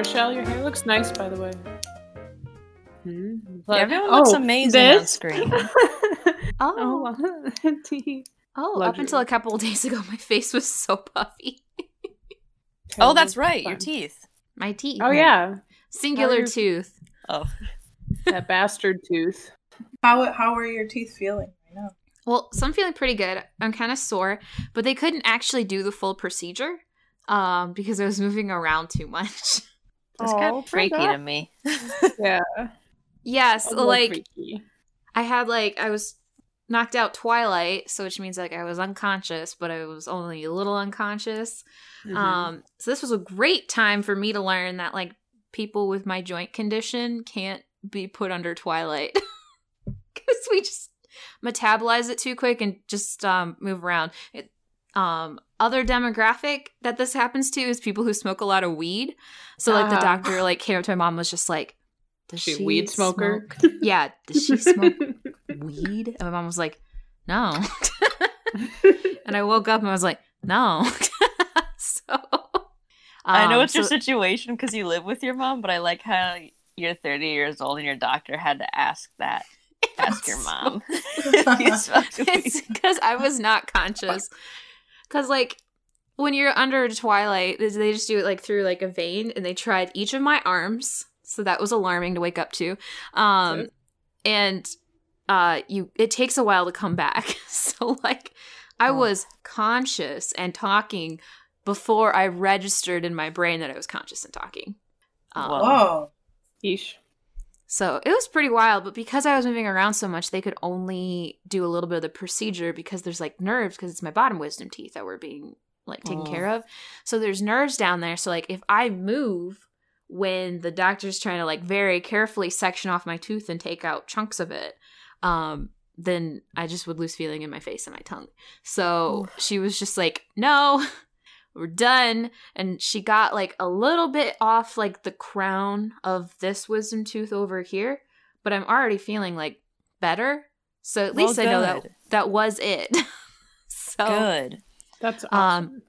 Rochelle, your hair looks nice, by the way. Hmm. Yeah, everyone Oh, looks amazing on screen. Oh, Oh, tea. oh! Up until a couple of days ago, my face was so puffy. oh, that's Terrible right, your teeth. My teeth. Oh yeah, Singular your- tooth. Oh, that bastard tooth. How how are your teeth feeling right now? Well, so I'm feeling pretty good. I'm kind of sore, but they couldn't actually do the full procedure um, because I was moving around too much. That's kind of freaky Brenda. to me. Yeah, yes, a like freaky. I had like I was knocked out twilight, so which means like I was unconscious, but I was only a little unconscious. Mhm. Um, so this was a great time for me to learn that like people with my joint condition can't be put under twilight because we just metabolize it too quick and just um, move around. It, um, other demographic that this happens to is people who smoke a lot of weed. So like the Ah. doctor like came up to my mom was just like, "Does She she weed smoker? smoke- Yeah, does she smoke weed?" And my mom was like, "No." and I woke up and I was like, "No." so I know um, it's your situation because you live with your mom, but I like how you're 30 years old and your doctor had to ask that. Ask your mom. It's because I was not conscious. Because like when you're under twilight, they they just do it like through like a vein, and they tried each of my arms, so that was alarming to wake up to. Um, and uh, you it takes a while to come back. so like I Oh. was conscious and talking before I registered in my brain that I was conscious and talking. Um, Whoa. Whoa. Yeesh. So it was pretty wild, but because I was moving around so much, they could only do a little bit of the procedure because there's like nerves because it's my bottom wisdom teeth that were being like taken Oh. care of. So there's nerves down there. So like if I move when the doctor's trying to like very carefully section off my tooth and take out chunks of it, um, then I just would lose feeling in my face and my tongue. So she was just like, no, we're done. And she got like a little bit off like the crown of this wisdom tooth over here, but I'm already feeling like better. So at Well, least I know that that was it. so Good. That's awesome. um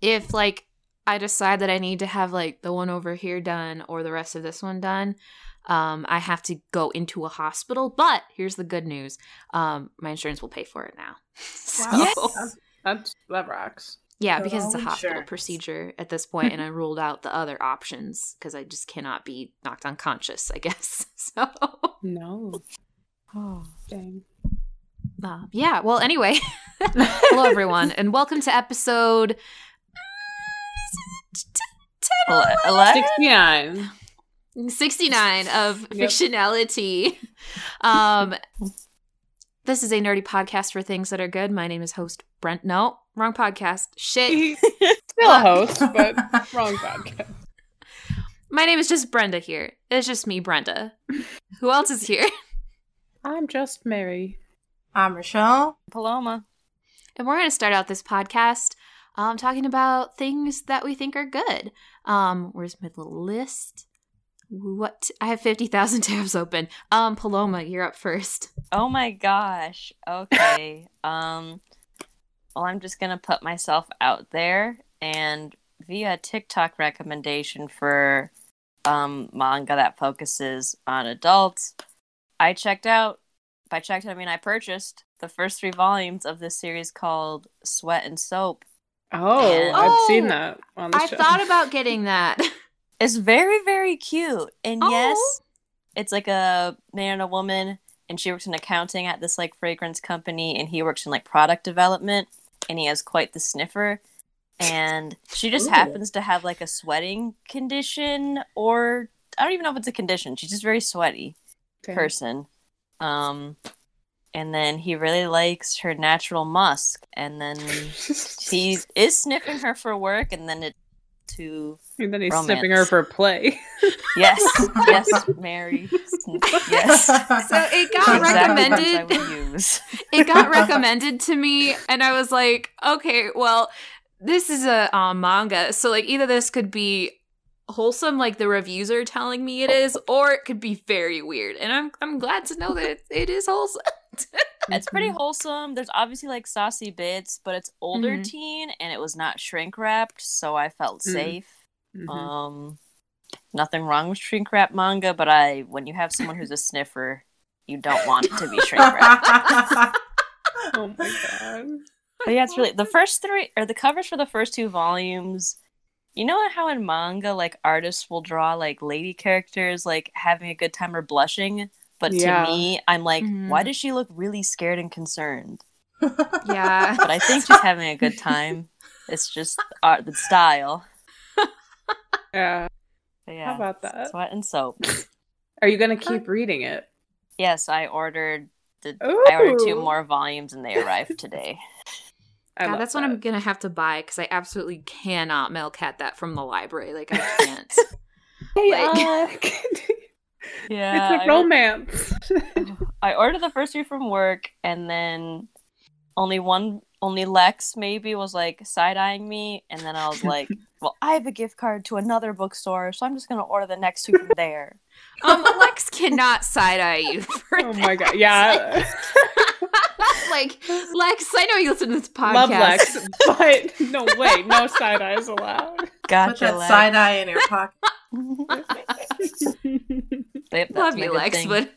if like I decide that I need to have like the one over here done or the rest of this one done, um, I have to go into a hospital. But here's the good news: um, my insurance will pay for it now. So, Yes. That's that rocks. Yeah, because it's a hospital insurance. procedure at this point, and I ruled out the other options because I just cannot be knocked unconscious. I guess so. No. Oh, dang. Uh, yeah. Well, anyway, hello everyone, and welcome to episode. 69. 69 of Yep. fictionality. Um this is a nerdy podcast for things that are good. My name is host Brent. No, wrong podcast. Shit. Still a host, but wrong podcast. My name is just Brenda here. It's just me, Brenda. Who else is here? I'm just Mary. I'm Rochelle. Paloma. And we're going to start out this podcast um, talking about things that we think are good. Um, where's my little list? What? I have 50,000 tabs open. Um, Paloma, you're up first. Oh my gosh. Okay. um well I'm just gonna put myself out there and via TikTok recommendation for um manga that focuses on adults, I checked out by checked out, I mean I purchased the first three volumes of this series called Sweat and Soap. Oh, And- I've seen Oh, that on the I show. thought about getting that. It's very, very cute. And Oh. yes, it's like a man and a woman, and she works in accounting at this like fragrance company, and he works in like product development, and he has quite the sniffer. And she just Ooh. happens to have like a sweating condition, or I don't even know if it's a condition. She's just very sweaty Dang. person. Um, and then he really likes her natural musk, and then he is sniffing her for work, and then it to and then he's romance. sniffing her for play. Yes, yes, Mary. Yes. So it got Exactly recommended. it got recommended to me, and I was like, okay, well, this is a um, manga, so like either this could be wholesome, like the reviews are telling me it is, or it could be very weird. And I'm I'm glad to know that it, it is wholesome. It's pretty wholesome. There's obviously like saucy bits, but it's older Mhm. teen and it was not shrink wrapped, so I felt Mm. safe. Mhm. Um nothing wrong with shrink wrap manga, but I when you have someone who's a sniffer, you don't want it to be shrink wrap. Oh my god. But yeah, it's really the first three or the covers for the first two volumes. You know how in manga, like artists will draw like lady characters like having a good time or blushing, but Yeah. to me, I'm like, Mhm. why does she look really scared and concerned? Yeah. But I think she's having a good time. It's just art, the style. Yeah. But yeah, How about that? Sweat and soap. Are you gonna keep reading it? Yes, I ordered. The, I ordered two more volumes, and they arrived today. I God, love that's what I'm gonna have to buy because I absolutely cannot Melcat that from the library. Like I can't. Hey, like- uh, Yeah, it's I a re- romance. I ordered the first two from work, and then only one, only Lex maybe was like side eyeing me, and then I was like, "Well, I have a gift card to another bookstore, so I'm just gonna order the next two from there." um, Lex cannot side eye you for oh my god, yeah. like Lex, I know you listen to this podcast. Love Lex, but no way, no side eyes allowed. Put Gotcha, that Lex. side eye in your pocket. Yep, that's Love you, good Lex, thing. but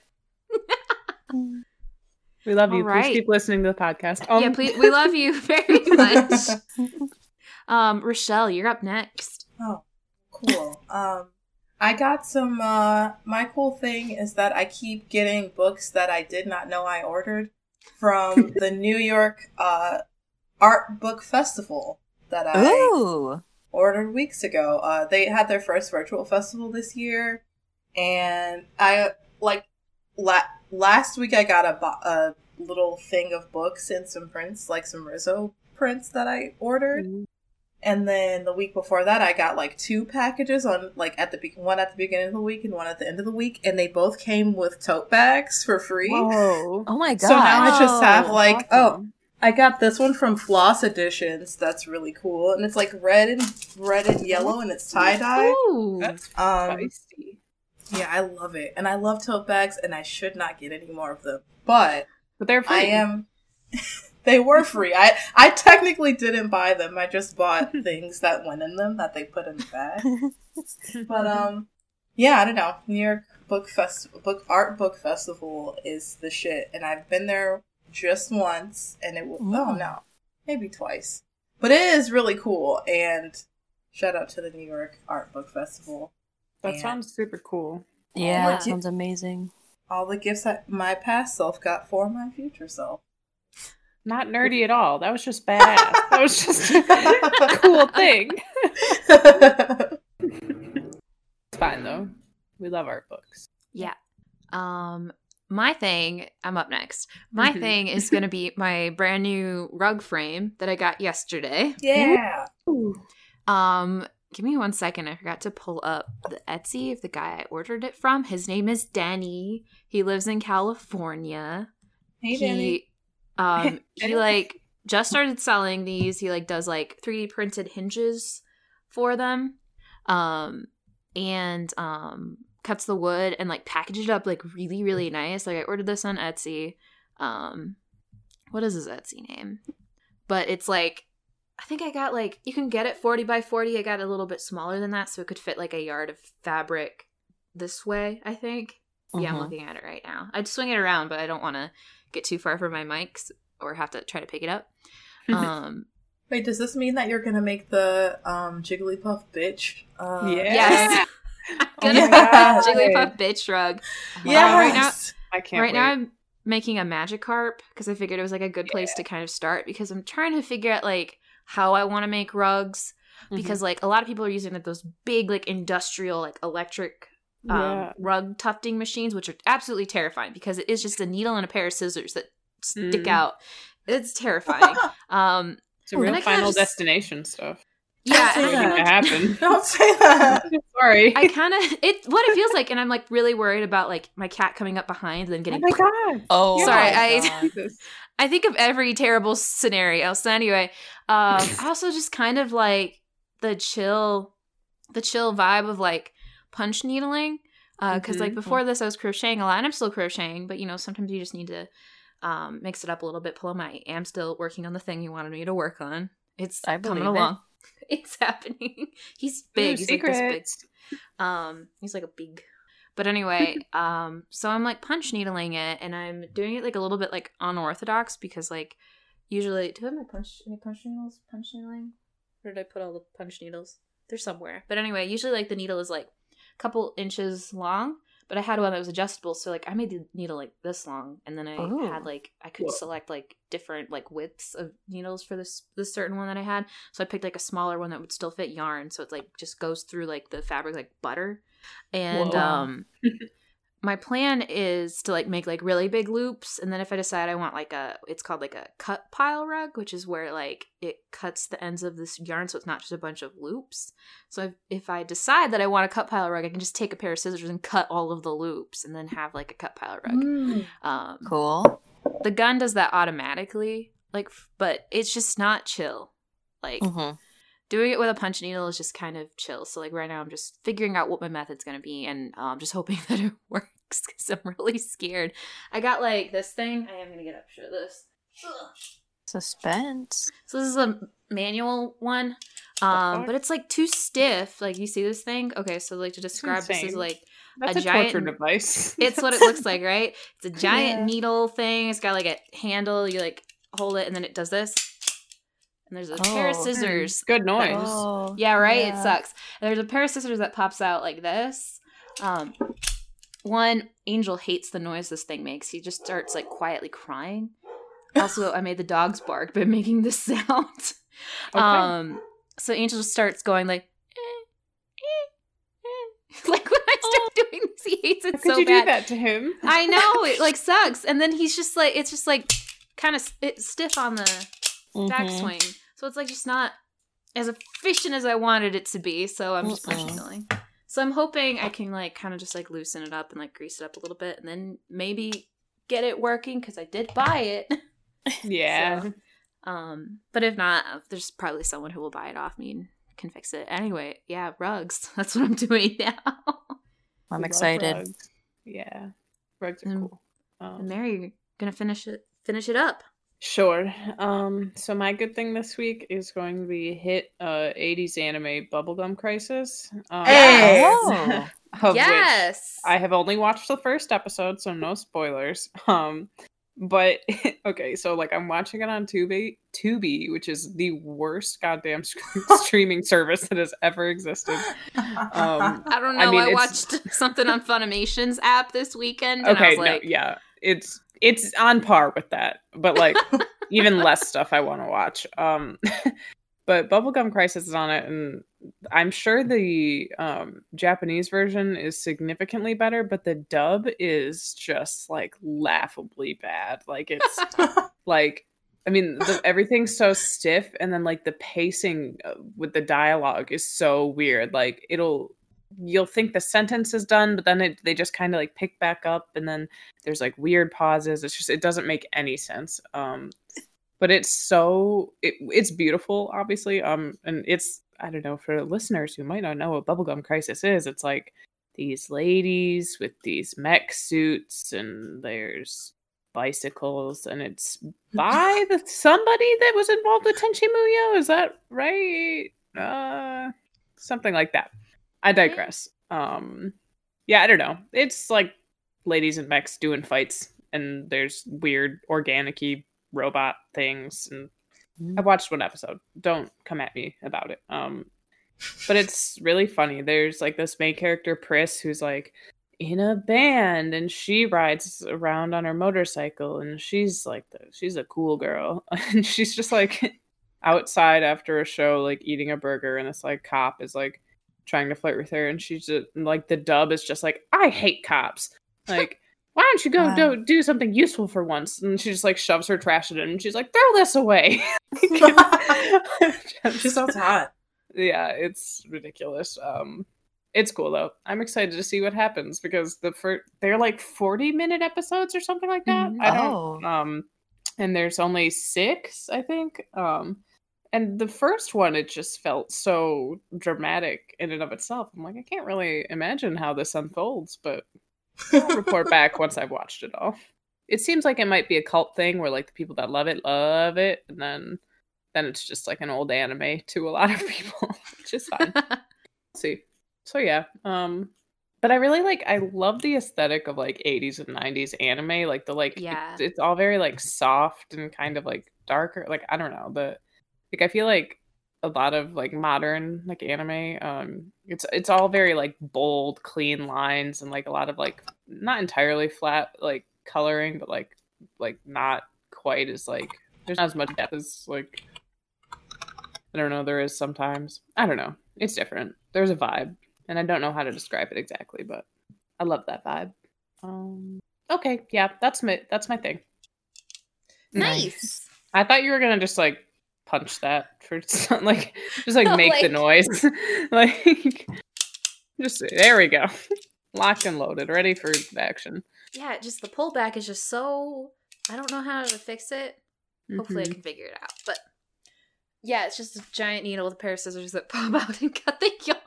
we love you. All right. Please keep listening to the podcast. Um, yeah, please, we love you very much. Um, Rochelle, you're up next. Oh, cool. Um, I got some. Uh, my cool thing is that I keep getting books that I did not know I ordered from the New York uh, Art Book Festival that I Ooh, ordered weeks ago. Uh, they had their first virtual festival this year, and I like la- last week I got a, bo- a little thing of books and some prints, like some Riso prints that I ordered. And then the week before that, I got like two packages on like at the be- one at the beginning of the week and one at the end of the week, and they both came with tote bags for free. Whoa. oh my god! So now I just have Oh, like oh I got this one from Floss Editions. That's really cool, and it's like red and red and yellow, and it's tie dye. Ooh. That's Um, feisty. yeah, I love it, and I love tote bags, and I should not get any more of them, but But they're free. I am. they were free. I I technically didn't buy them. I just bought things that went in them that they put in the bag. But um, yeah, I don't know. New York Book Fest, Book Art Book Festival is the shit, and I've been there just once, and it will. Oh no, maybe twice, but it is really cool. And shout out to the New York Art Book Festival. That And sounds super cool. yeah, Yeah. that sounds amazing. all the gifts that my past self got for my future self. Not nerdy at all. That was just badass. that was just a cool thing. It's fine though. We love art books. Yeah. Um, my thing, I'm up next. My Mhm. thing is going to be my brand new rug frame that I got yesterday. yeah. Um, give me one second. I forgot to pull up the Etsy of the guy I ordered it from. His name is Danny. He lives in California. Hey, Danny. he um he like just started selling these. He like does like 3D printed hinges for them. Um and um cuts the wood and like packaged it up like really really nice. Like I ordered this on Etsy. Um what is his Etsy name? But it's like I think I got like you can get it 40 by 40. I got a little bit smaller than that so it could fit like a yard of fabric this way, I think. Yeah, I'm Mhm. looking at it right now. I'd swing it around, but I don't want to get too far from my mics or have to try to pick it up. Um, Wait, does this mean that you're gonna make the um Jigglypuff bitch? Uh, Yeah. yes, Oh gonna my make God. Jigglypuff bitch rug. Yes. right now- I can't right wait. now, I'm making a Magikarp because I figured it was like a good place to kind of start because I'm trying to figure out like how I want to make rugs Mm-hmm. because like a lot of people are using like those big like industrial like electric um, Yeah. rug tufting machines, which are absolutely terrifying because it is just a needle and a pair of scissors that stick Mhm. out. It's terrifying. um, It's a real and I kinda final just- destination stuff. yeah, say and I Waiting kinda to happen. Don't say that. Sorry. I kind of it what it feels like, and I'm like really worried about like my cat coming up behind and then oh getting. my god. Oh, Sorry, my I- God. I think of every terrible scenario. So anyway, um, I also just kind of like the chill, the chill vibe of like punch needling. Because like Mhm. before this, I was crocheting a lot, and I'm still crocheting. But you know, sometimes you just need to um, mix it up a little bit. Pull my. I am still working on the thing you wanted me to work on. It's I coming it. along. it's happening. He's big. Ooh, he's like this big. Um, he's like a big. But anyway, um, so I'm like punch needling it, and I'm doing it like a little bit like unorthodox because like usually do I have my punch any punch needles punch needling? Where did I put all the punch needles? They're somewhere. But anyway, usually like the needle is like couple inches long, but I had one that was adjustable, so like I made the needle like this long, and then I Ooh. had like I could select like different like widths of needles for this this certain one that I had. So I picked like a smaller one that would still fit yarn, so it's like just goes through like the fabric like butter. And Whoa. um my plan is to like make like really big loops and then if I decide I want like a it's called like a cut pile rug, which is where like it cuts the ends of this yarn so it's not just a bunch of loops. So if, if I decide that I want a cut pile rug, I can just take a pair of scissors and cut all of the loops and then have like a cut pile rug. Mm. Um Cool. the gun does that automatically, like but it's just not chill. Like hmm doing it with a punch needle is just kind of chill. So like right now, I'm just figuring out what my method's gonna be, and um, just hoping that it works because I'm really scared. I got like this thing. I am gonna get up show this. Ugh. Suspense. So this is a manual one, um, but it's like too stiff. Like you see this thing? Okay, so like to describe this is like That's a a, giant- torture device. it's what it looks like, right? It's a giant Yeah. needle thing. It's got like a handle. You like hold it, and then it does this. And there's a pair of Oh. scissors Good noise. Oh, Yeah, right. It sucks. And there's a pair of scissors that pops out like this. Um, one Angel hates the noise this thing makes. He just starts like quietly crying. Also, I made the dogs bark by making this sound. Okay. Um, so Angel just starts going like, eh, eh, eh. like when I start doing this, he hates it How could so you bad. do that to him? I know it like sucks. And then he's just like, it's just like kind of it's stiff on the Mhm. backswing. So it's like just not as efficient as I wanted it to be. So I'm just needling. So I'm hoping I can like kind of just like loosen it up and like grease it up a little bit, and then maybe get it working because I did buy it. Yeah. So, um, but if not, uh, there's probably someone who will buy it off me and can fix it. Anyway, yeah, rugs. That's what I'm doing now. I'm excited. rugs. Yeah. Rugs are Mm. cool. Um, and Mary, you're gonna finish it. Finish it up. Sure. Um, so my good thing this week is going to be hit uh 80s anime Bubblegum Crisis. Um, Hey! Oh. of which yes. I have only watched the first episode, so no spoilers. Um, but okay, so like I'm watching it on Tubi, Tubi, which is the worst goddamn sc- streaming service that has ever existed. Um, I don't know. I I, mean, it's- watched something on Funimation's app this weekend. And I okay, was like, no, yeah, it's it's on par with that, but like even less stuff I want to watch. Um, but Bubblegum Crisis is on it, and I'm sure the um, Japanese version is significantly better, but the dub is just like laughably bad. Like it's like I mean the, everything's so stiff, and then like the pacing uh, with the dialogue is so weird. Like it'll you'll think the sentence is done, but then it, they just kind of like pick back up, and then there's like weird pauses. It's just it doesn't make any sense. Um, but it's so it, it's beautiful, obviously. Um, and it's I don't know for listeners who might not know what Bubblegum Crisis is. It's like these ladies with these mech suits, and there's bicycles, and it's by the somebody that was involved with Tenchi Muyo. Is that right? Uh, something like that. I digress. Um, yeah, I don't know. It's like ladies and mechs doing fights, and there's weird organic-y robot things. And I watched one episode. Don't come at me about it. Um, but it's really funny. There's like this main character, Pris, who's like in a band, and she rides around on her motorcycle, and she's like the she's a cool girl, and she's just like outside after a show, like eating a burger, and this like cop is like trying to flirt with her, and she's just like the dub is just like I hate cops, like. Why don't you go do, do something useful for once? And she just like shoves her trash at him, and she's like, "Throw this away." she sounds hot. yeah, it's ridiculous. Um, it's cool though. I'm excited to see what happens because the first they're like 40 minute episodes or something like that. Mhm. I Oh. don't. Um, and there's only six, I think. Um, and the first one, it just felt so dramatic in and of itself. I'm like, I can't really imagine how this unfolds, but I'll report back once I've watched it all. It seems like it might be a cult thing where like the people that love it love it, and then then it's just like an old anime to a lot of people, which is fine. see. So yeah, um but I really like I love the aesthetic of like 80s and 90s anime, like the like Yeah. it's, it's all very like soft and kind of like darker, like I don't know, the like I feel like a lot of like modern like anime um it's it's all very like bold clean lines and like a lot of like not entirely flat like coloring but like like not quite as like there's not as much depth as like I don't know there is sometimes. I don't know. It's different. There's a vibe. And I don't know how to describe it exactly but I love that vibe. Um okay. Yeah that's my that's my thing. Nice. I thought you were gonna just like punch that for like just like make the noise, like just there we go, locked and loaded, ready for action. Yeah, just the pullback is just so I don't know how to fix it. Hopefully Mhm. I can figure it out. But yeah, it's just a giant needle with a pair of scissors that pop out and cut the yarn.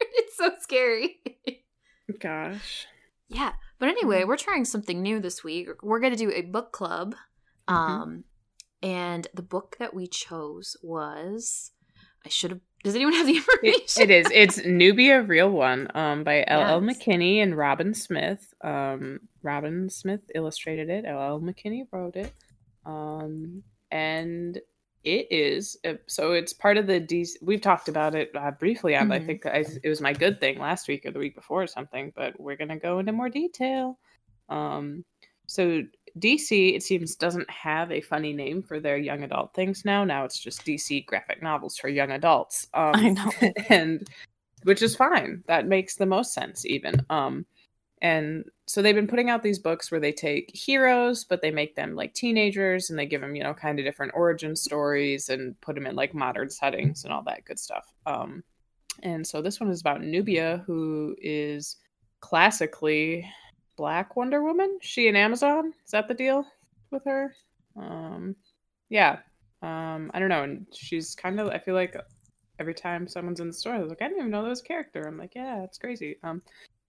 it's so scary. Gosh, yeah. But anyway, we're trying something new this week. We're gonna do a book club. Mhm. Um and the book that we chose was I should have does anyone have the information? it, it is. It's Nubia Real One, um, by L. L. Yes. McKinney and Robyn Smith. Um, Robyn Smith illustrated it. L. L. McKinney wrote it. Um, and it is uh, so it's part of the. We've talked about it uh, briefly on. I Mhm. think I, it was my good thing last week or the week before or something. But we're gonna go into more detail. Um, so DC, it seems, doesn't have a funny name for their young adult things now. Now it's just DC graphic novels for young adults. Um, I know. and which is fine. That makes the most sense, even. Um, and so they've been putting out these books where they take heroes, but they make them like teenagers, and they give them, you know, kind of different origin stories and put them in like modern settings and all that good stuff. Um, and so this one is about Nubia, who is classically Black Wonder Woman. She an Amazon? Is that the deal with her? Um, yeah. Um, I don't know. And she's kind of. I feel like every time someone's in the store, they're like, I didn't even know that was a character. I'm like, yeah, it's crazy. Um,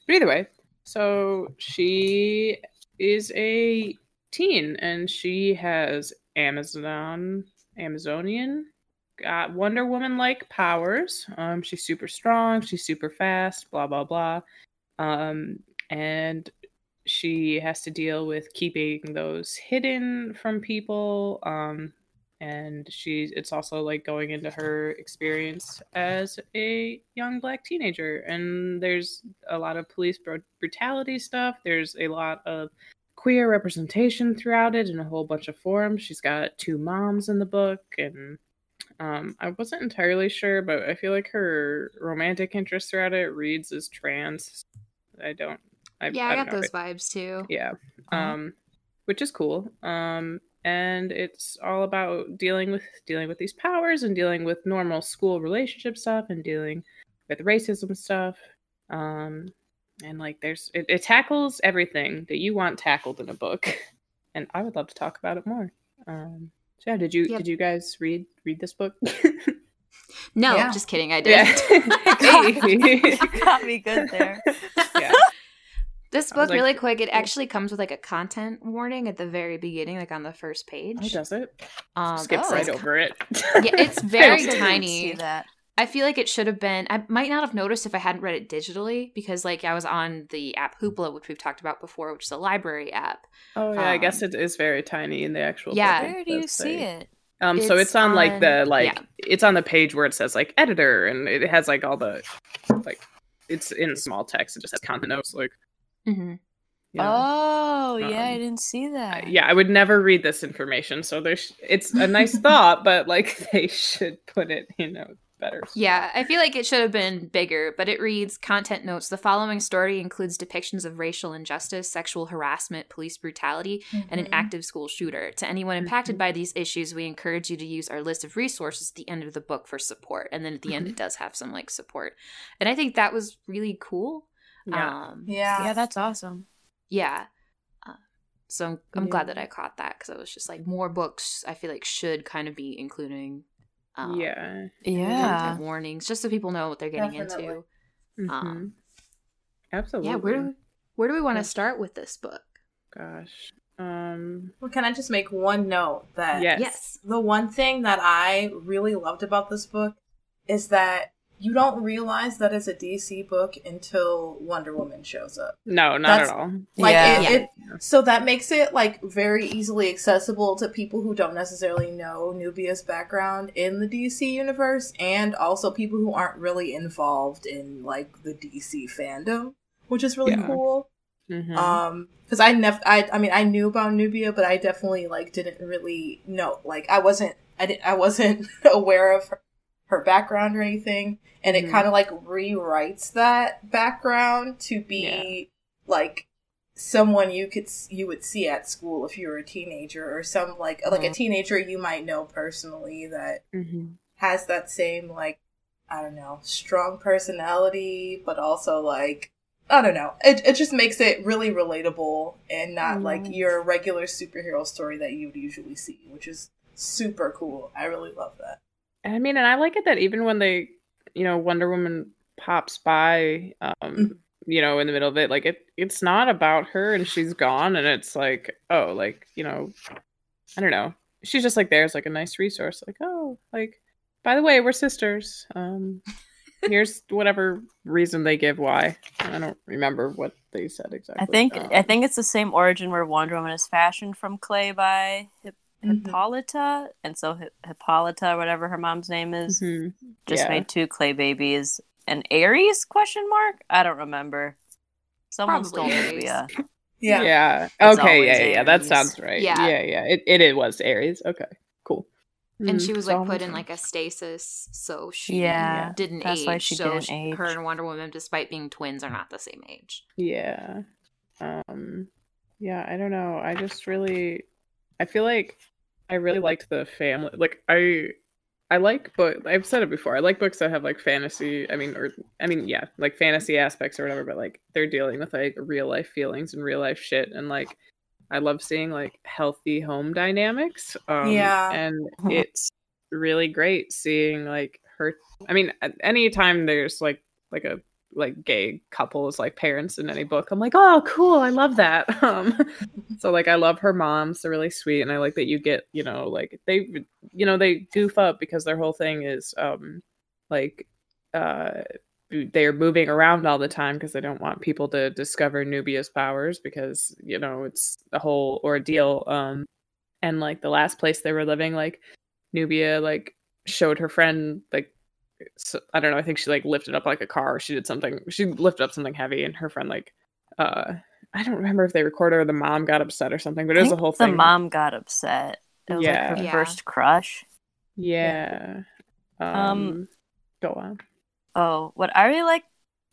but either way, so she is a teen and she has Amazon, Amazonian, got Wonder Woman like powers. Um, she's super strong, she's super fast, blah blah blah. Um, and she has to deal with keeping those hidden from people. Um, and she's it's also like going into her experience as a young black teenager and there's a lot of police bru- brutality stuff there's a lot of queer representation throughout it in a whole bunch of forms she's got two moms in the book and um, i wasn't entirely sure but i feel like her romantic interest throughout it reads as trans i don't I, yeah, I, don't got know. those vibes too. Yeah. Uh-huh. Um which is cool. Um and it's all about dealing with dealing with these powers and dealing with normal school relationship stuff and dealing with racism stuff. Um and like there's it, it tackles everything that you want tackled in a book. And I would love to talk about it more. Um so yeah, did you Yep. did you guys read read this book? No, Yeah. just kidding. I did. yeah. Got me good there. Yeah. This I was book, really quick, it actually comes with like a content warning at the very beginning, like on the first page. Oh, does it? um, Skip oh, right it's over it. Yeah, it's very I tiny. See that? I feel like it should have been. I might not have noticed if I hadn't read it digitally because, like, I was on the app Hoopla, which we've talked about before, which is a library app. Oh yeah, I guess Um, it is very tiny in the actual. Yeah. book, Where do you does see say. it? Um, so it's on like the like yeah. it's on the page where it says like editor, and it has like all the like it's in small text. It just has content notes. Like, Mm-hmm. you know. Oh, yeah, I um, didn't see that. yeah, I would never read this information. So there's it's a nice thought, but like they should put it in a better. Yeah, I feel like it should have been bigger, but it reads content notes. The following story includes depictions of racial injustice, sexual harassment, police brutality, and an Mhm. active school shooter. To anyone impacted Mhm. by these issues, we encourage you to use our list of resources at the end of the book for support. And then at the end, it does have some like support. And I think that was really cool. Yeah. Um, Yeah. Yeah, that's awesome. yeah. Uh, so I'm, I'm Yeah. glad that I caught that because I was just like, more books I feel like should kind of be including. Um, yeah. Yeah. content warnings just so people know what they're getting Definitely. into. Um, Mhm. Absolutely. Yeah, where do we, where do we want to start with this book? Gosh. Um, Well, can I just make one note that yes. Yes. the one thing that I really loved about this book is that you don't realize that it's a DC book until Wonder Woman shows up. No, not That's- at all. Like Yeah. it, it so that makes it like very easily accessible to people who don't necessarily know Nubia's background in the DC universe and also people who aren't really involved in like the DC fandom, which is really Yeah. cool. Mhm. Um, because I never, I, I mean, I knew about Nubia, but I definitely like didn't really know. Like, I wasn't, I didn't, I wasn't aware of her, her background or anything, and it Mhm. kind of like rewrites that background to be like someone you could you would see at school if you were a teenager, or some like like a Mhm. teenager you might know personally that Mhm. has that same like I don't know strong personality, but also like I don't know. It it just makes it really relatable and not like Mhm. your regular superhero story that you would usually see, which is super cool. I really love that. I mean, and I like it that even when they, you know, Wonder Woman pops by, um, Mhm. you know, in the middle of it, like it, it's not about her and she's gone, and it's like, oh, like you know, I don't know, she's just like there's like a nice resource, like oh, like by the way, we're sisters. Um, here's whatever reason they give why. I don't remember what they said exactly. I think Um, I think it's the same origin where Wonder Woman is fashioned from clay by. Hippolyta, and so Hi- Hippolyta, whatever her mom's name is, mhm. just Yeah. made two clay babies. And Ares? Question mark? I don't remember. Someone Probably stole Ares. Yeah. Yeah. It's Okay. always Yeah. Yeah. That sounds right. Yeah. Yeah. Yeah. It, it, it was Ares. Okay. Cool. and Mhm. she was like put in like a stasis, so she Yeah, didn't that's age. why she so didn't she- age. her and Wonder Woman, despite being twins, are not the same age. Yeah. Um yeah, I don't know. I just really I feel like I really liked the family like I I like book I've said it before. I like books that have like fantasy, I mean or I mean yeah, like fantasy aspects or whatever, but like they're dealing with like real life feelings and real life shit and like I love seeing like healthy home dynamics. Um Yeah. and it's really great seeing like her I mean anytime there's like like a like gay couples like parents in any book i'm like oh cool i love that. Um so like i love her moms they're really sweet and i like that you get you know like they you know they goof up because their whole thing is um like uh they're moving around all the time because they don't want people to discover nubia's powers because you know it's a whole ordeal um and like the last place they were living like nubia like showed her friend like so, I don't know. I think she like lifted up like a car. Or she did something. She lifted up something heavy, and her friend like, uh, I don't remember if they recorded or the mom got upset or something. But it was a think whole the thing. mom got upset. It was Yeah. like her Yeah. first crush. Yeah. Um, Um, go on. Oh, what I really like,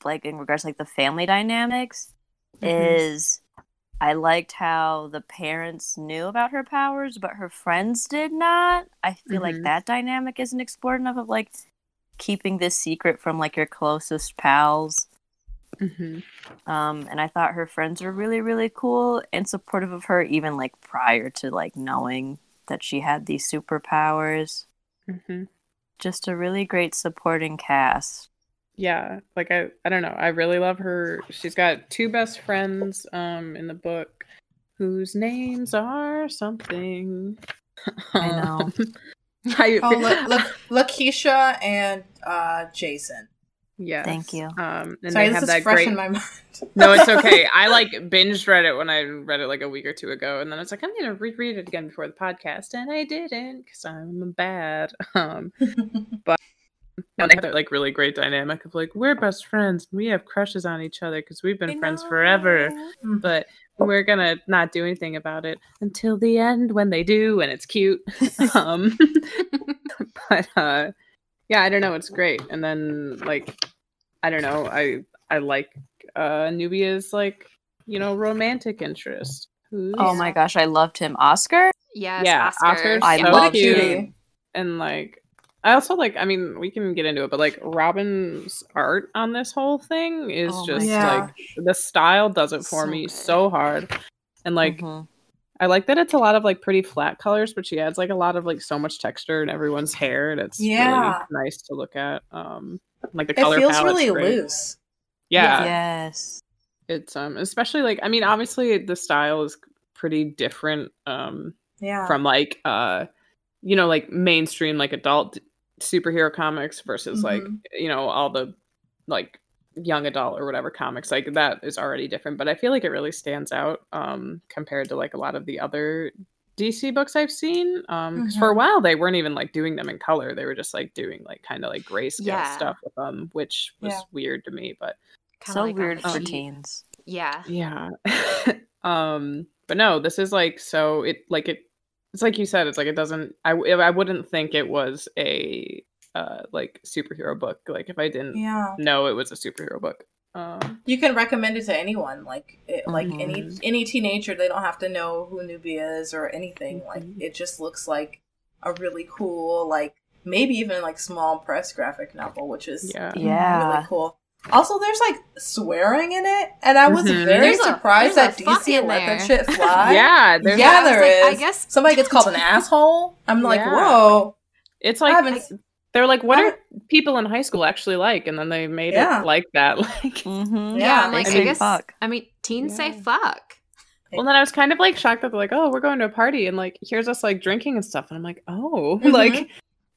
like in regards to like the family dynamics, Mhm. is I liked how the parents knew about her powers, but her friends did not. I feel like Mhm. that dynamic isn't explored enough of like keeping this secret from like your closest pals. Mhm. Um, and I thought her friends were really, really cool and supportive of her, even like prior to like knowing that she had these superpowers. Mhm. Just a really great supporting cast. Yeah, like I, I don't know. I really love her. She's got two best friends, um, in the book, whose names are something. I know. I, Oh, look, look, Lakeisha and uh, Jason. Yeah. Thank you. Um, and Sorry, they this have is that fresh great. in my mind. no, it's okay. I like binged read it when I read it like a week or two ago, and then I was like, I'm gonna reread it again before the podcast, and I didn't because I'm bad. Um, no, they have that like really great dynamic of like we're best friends, and we have crushes on each other because we've been friends forever, but we're gonna not do anything about it until the end when they do, and it's cute. um, but uh, yeah, I don't know, it's great. And then like, I don't know, I I like uh Nubia's like you know romantic interest. Who's Oh my gosh, I loved him. Oscar? Yes, Yeah, Oscar. Oscar's I so love cute. him. and like I also like I mean we can get into it, but like Robyn's art on this whole thing is Oh just Yeah. like the style does it for So me good. so hard. And like Mhm. I like that it's a lot of like pretty flat colors, but she adds like a lot of like so much texture in everyone's hair, and it's Yeah. really nice to look at. Um, like the It color feels really great. loose. Yeah, Yes. it's um especially like I mean obviously the style is pretty different um Yeah. from like uh you know like mainstream like adult superhero comics versus like Mhm. you know all the like young adult or whatever comics like that is already different but i feel like it really stands out um compared to like a lot of the other dc books i've seen um 'cause for a Mhm. while they weren't even like doing them in color they were just like doing like kind of like grayscale Yeah. stuff with them which was Yeah. weird to me but Kinda so like weird the for cheap- teens. Yeah. yeah um but no this is like so it like it it's like you said it's like it doesn't i, I wouldn't think it was a uh like superhero book like if i didn't yeah. know it was a superhero book um You can recommend it to anyone, like it, like any Mhm. any teenager. They don't have to know who Nubia is or anything. Like Mhm. it just looks like a really cool, like maybe even like small press graphic novel, which is yeah Yeah. really cool. Also, there's like swearing in it, and I was Mhm. very There's a- surprised there's that a fuck DC in let there. that shit fly. yeah there's yeah, I was there like, I guess- somebody gets called an asshole. I'm like, Yeah. whoa. it's like haven't- they're like what I- are people in high school actually like and then they made Yeah. it like that like Mm-hmm. Yeah, Yeah, I'm like, they I say guess. fuck. I mean, teens say fuck. well then i was kind of like shocked that they're like oh we're going to a party and like here's us like drinking and stuff and i'm like oh Mhm. like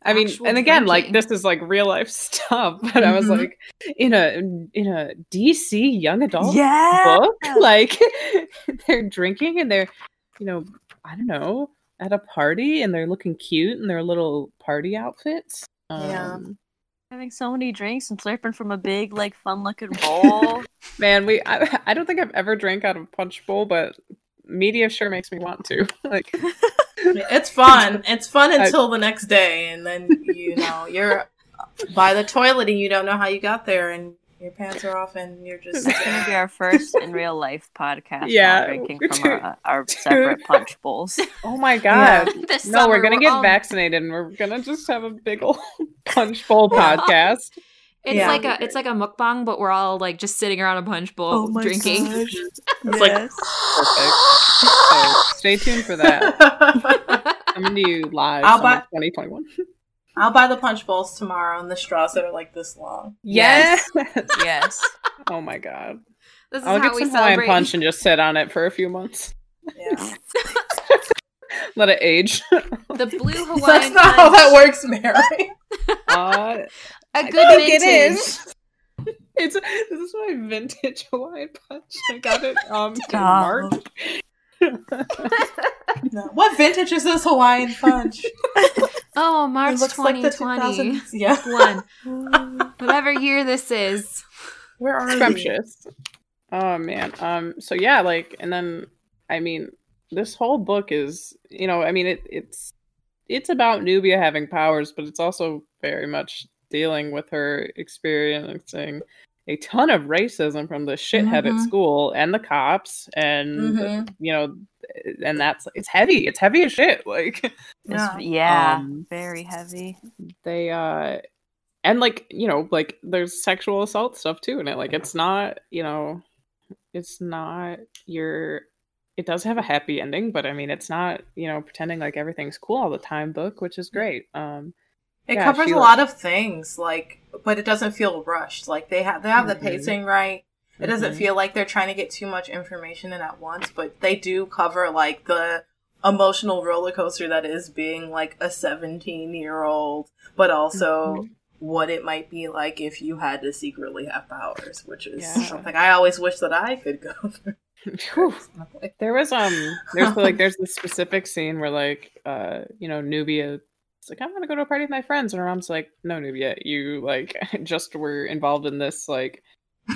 I mean, and again, like this is like real life stuff, but I was Mhm. like, in a in a DC young adult Yeah. book, like they're drinking and they're, you know, I don't know, at a party and they're looking cute in their little party outfits. Yeah. Um, Having so many drinks and slurping from a big, like, fun-looking bowl. Man, we I, I don't think I've ever drank out of a punch bowl, but media sure makes me want to. Like, It's fun. It's fun I- until the next day, and then you know you're by the toilet and you don't know how you got there, and your pants are off, and you're just It's gonna be our first in real life podcast. Yeah, drinking dude. from our, our separate punch bowls. oh my god. This No, we're gonna get all- vaccinated and we're gonna just have a big old punch bowl podcast. It's Yeah. like a it's like a mukbang, but we're all like just sitting around a punch bowl drinking. It's yes. like perfect. So stay tuned for that. Coming to you live I'll buy- 2021. I'll buy the punch bowls tomorrow and the straws that are like this long. Yes. yes. oh my god. This is I'll how get we some Hawaiian celebrate. punch and just sit on it for a few months. Yeah, Let it age. the blue Hawaiian that's not how that works, Mary. Uh, A I good think vintage. it is. It's this is my vintage Hawaiian punch. I got it um in March. No. What vintage is this Hawaiian punch? Oh, March it like 2020. Yeah, One. Whatever year this is. where are you? scrumptious. Oh man. Um. So yeah, like, and then I mean, this whole book is, you know, I mean, it it's it's about Nubia having powers, but it's also very much dealing with her experiencing a ton of racism from the shithead Mhm. at school and the cops, and Mhm. you know, and that's it's heavy. It's heavy as shit. Like Yeah. Yeah. Um, very heavy. they uh and like you know like there's sexual assault stuff too in it like it's not you know it's not your it does have a happy ending but i mean it's not you know pretending like everything's cool all the time book which is great um It Yeah, covers a lot of things, like, but it doesn't feel rushed. Like they have they have the Mhm. pacing right. It doesn't Mhm. feel like they're trying to get too much information in at once, but they do cover like the emotional roller coaster that is being like a 17 year old, but also Mhm. what it might be like if you had to secretly have powers, which is Yeah. something I always wish that I could go through. There was um there's like there's this specific scene where like uh you know nubia it's like i'm gonna go to a party with my friends. And her mom's like no nubia you like just were involved in this like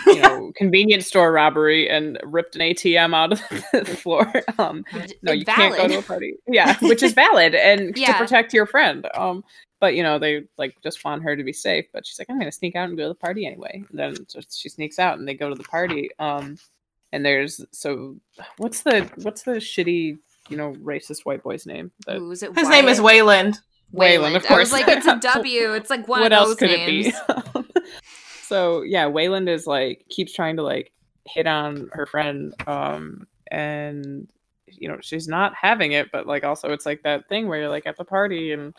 you know convenience store robbery and ripped an atm out of the floor. Um no you can't go to a party. Yeah which is valid and to protect your friend. Um but you know they like just want her to be safe. But she's like i'm gonna sneak out and go to the party anyway. And then so she sneaks out and they go to the party. Um and there's so what's the what's the shitty you know racist white boy's name The- Ooh, is it? His name is Wayland. Wayland, of course. I was like, it's a W. It's like one what of else those could names. it be so yeah wayland is like keeps trying to like hit on her friend um and you know she's not having it but like also it's like that thing where you're like at the party and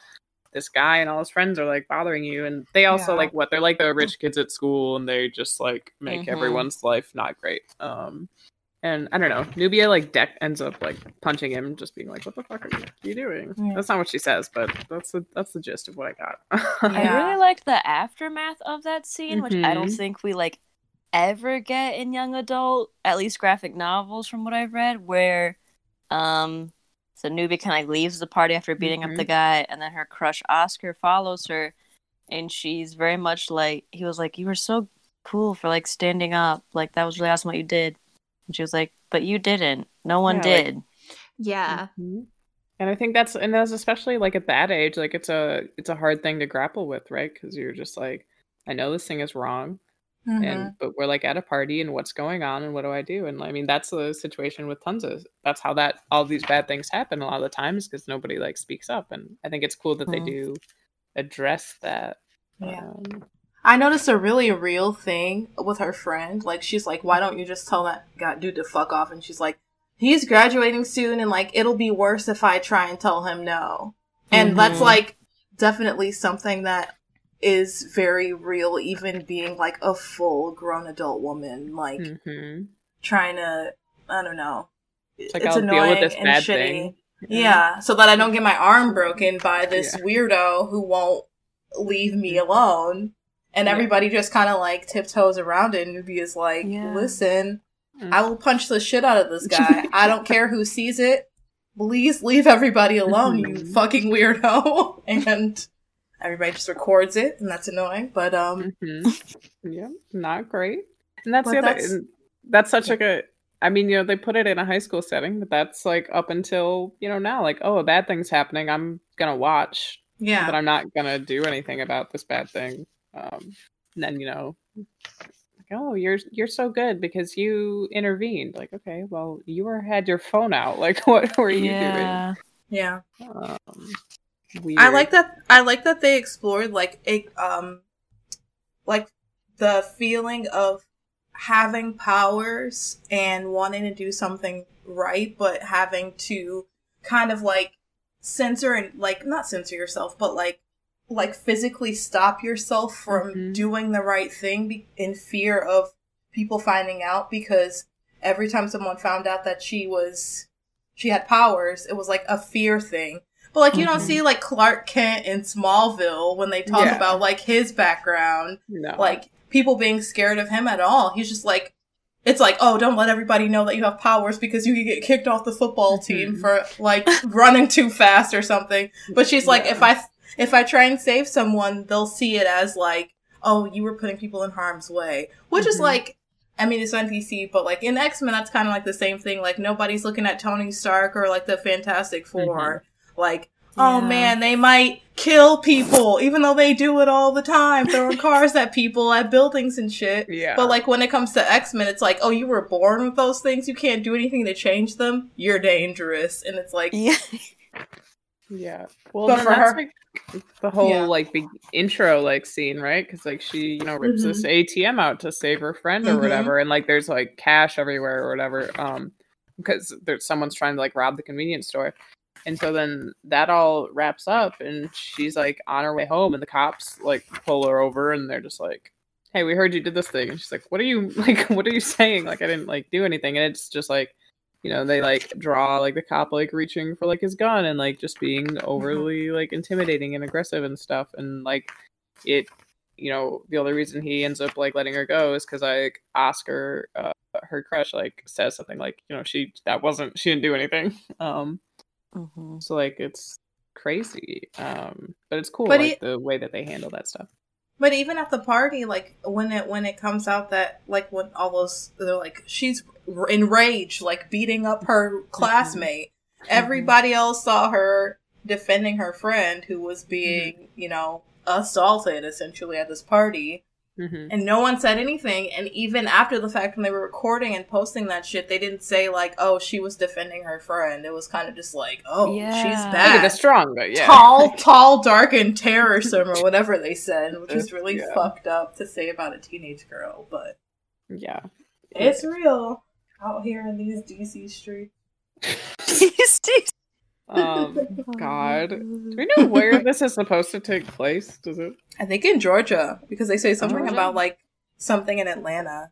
this guy and all his friends are like bothering you and they also Yeah. like what they're like the rich kids at school and they just like make Mhm. everyone's life not great um And I don't know, Nubia like Deck ends up like punching him, just being like, "What the fuck are you, you doing?" Yeah. That's not what she says, but that's the that's the gist of what I got. I really liked the aftermath of that scene, which I don't Mhm. think we like ever get in young adult, at least graphic novels from what I've read, where um so Nubia kind of leaves the party after beating up the guy, and then her crush Oscar follows her, and she's very much like he was like, You were so cool for like standing up, like that was really awesome what you did. And she was like, But you didn't. No one Yeah, like- did. Yeah. Mhm. And I think that's and that's especially like at that age, like it's a it's a hard thing to grapple with, right? Because you're just like, I know this thing is wrong, Mhm. and but we're like at a party, and what's going on, and what do I do? And I mean, that's the situation with tons of. That's how that all these bad things happen a lot of the times because nobody like speaks up, and I think it's cool that they Mhm. do address that. Yeah. Um, I noticed a really real thing with her friend. Like, she's like, why don't you just tell that guy dude to fuck off? And she's like, he's graduating soon, and like, it'll be worse if I try and tell him no. And that's Mhm. like definitely something that is very real, even being like a full grown adult woman, like mhm. trying to, I don't know. It's like I'll deal with this bad thing. Yeah, so that I don't get my arm broken by this Yeah. weirdo who won't leave me alone. And Yeah. everybody just kind of like tiptoes around it. And Nubia's like, Yeah. listen, Mm. I will punch the shit out of this guy. I don't care who sees it. Please leave everybody alone, you Mhm. fucking weirdo. and everybody just records it, and that's annoying. But um, Mhm. yeah, not great. And that's the other. that's- That's such like a. I mean, you know, they put it in a high school setting, but that's like up until you know now, like, oh, a bad thing's happening. I'm gonna watch, yeah, but I'm not gonna do anything about this bad thing. Um, and then you know, like, oh, you're you're so good because you intervened. Like, okay, well, you were had your phone out. Like, what were you Yeah. yeah. Um, weird. I like that. I like that they explored like a um, like the feeling of having powers and wanting to do something right, but having to kind of like censor and like not censor yourself, but like like physically stop yourself from Mhm. doing the right thing be- in fear of people finding out because every time someone found out that she was she had powers, it was like a fear thing. But like you don't Mhm. see like Clark Kent in Smallville when they talk Yeah. about like his background, no. like people being scared of him at all. He's just like it's like, oh, don't let everybody know that you have powers because you could get kicked off the football team Mhm. for like running too fast or something. But she's like, Yeah. if I if I try and save someone, they'll see it as like, oh, you were putting people in harm's way, which is Mhm. like. I mean, it's on DC, but like in X Men, that's kind of like the same thing. Like nobody's looking at Tony Stark or like the Fantastic 4 Like, oh man, they might kill people, even though they do it all the time, throwing cars at people, at buildings and shit. yeah, But like when it comes to X Men, it's like, oh, you were born with those things. You can't do anything to change them. You're dangerous, and it's like, Yeah. Yeah. Well, But for that's her- like the whole Yeah. like big intro like scene, right? Because like she, you know, rips Mm-hmm. this ATM out to save her friend or Mhm. whatever, and like there's like cash everywhere or whatever. Um, because there's someone's trying to like rob the convenience store, and so then that all wraps up, and she's like on her way home, and the cops like pull her over, and they're just like. Hey, we heard you did this thing. And she's like, "What are you like? What are you saying? Like, I didn't like do anything." And it's just like, you know they like draw like the cop like reaching for like his gun and like just being overly like intimidating and aggressive and stuff. And like it you know the only reason he ends up like letting her go is because like oscar uh, her crush like says something like you know she that wasn't she didn't do anything. Um Mhm. so like it's crazy. Um but it's cool But like it- the way that they handle that stuff But even at the party, like when it when it comes out that like when all those they're like she's enraged, like beating up her classmate. Mm-hmm. Mm-hmm. Everybody else saw her defending her friend who was being, mm-hmm. you know, assaulted essentially at this party. Hmm and no one said anything. And even after the fact when they were recording and posting that shit they didn't say like oh she was defending her friend. It was kind of just like oh Yeah. she's Look Look at the bad strong but yeah. Tall tall dark and terrorsome or whatever they said which is really Yeah. fucked up to say about a teenage girl but yeah. it's real out here in these dc streets um god do we know where this is supposed to take place does it i think in georgia because they say something Georgia? about like something in atlanta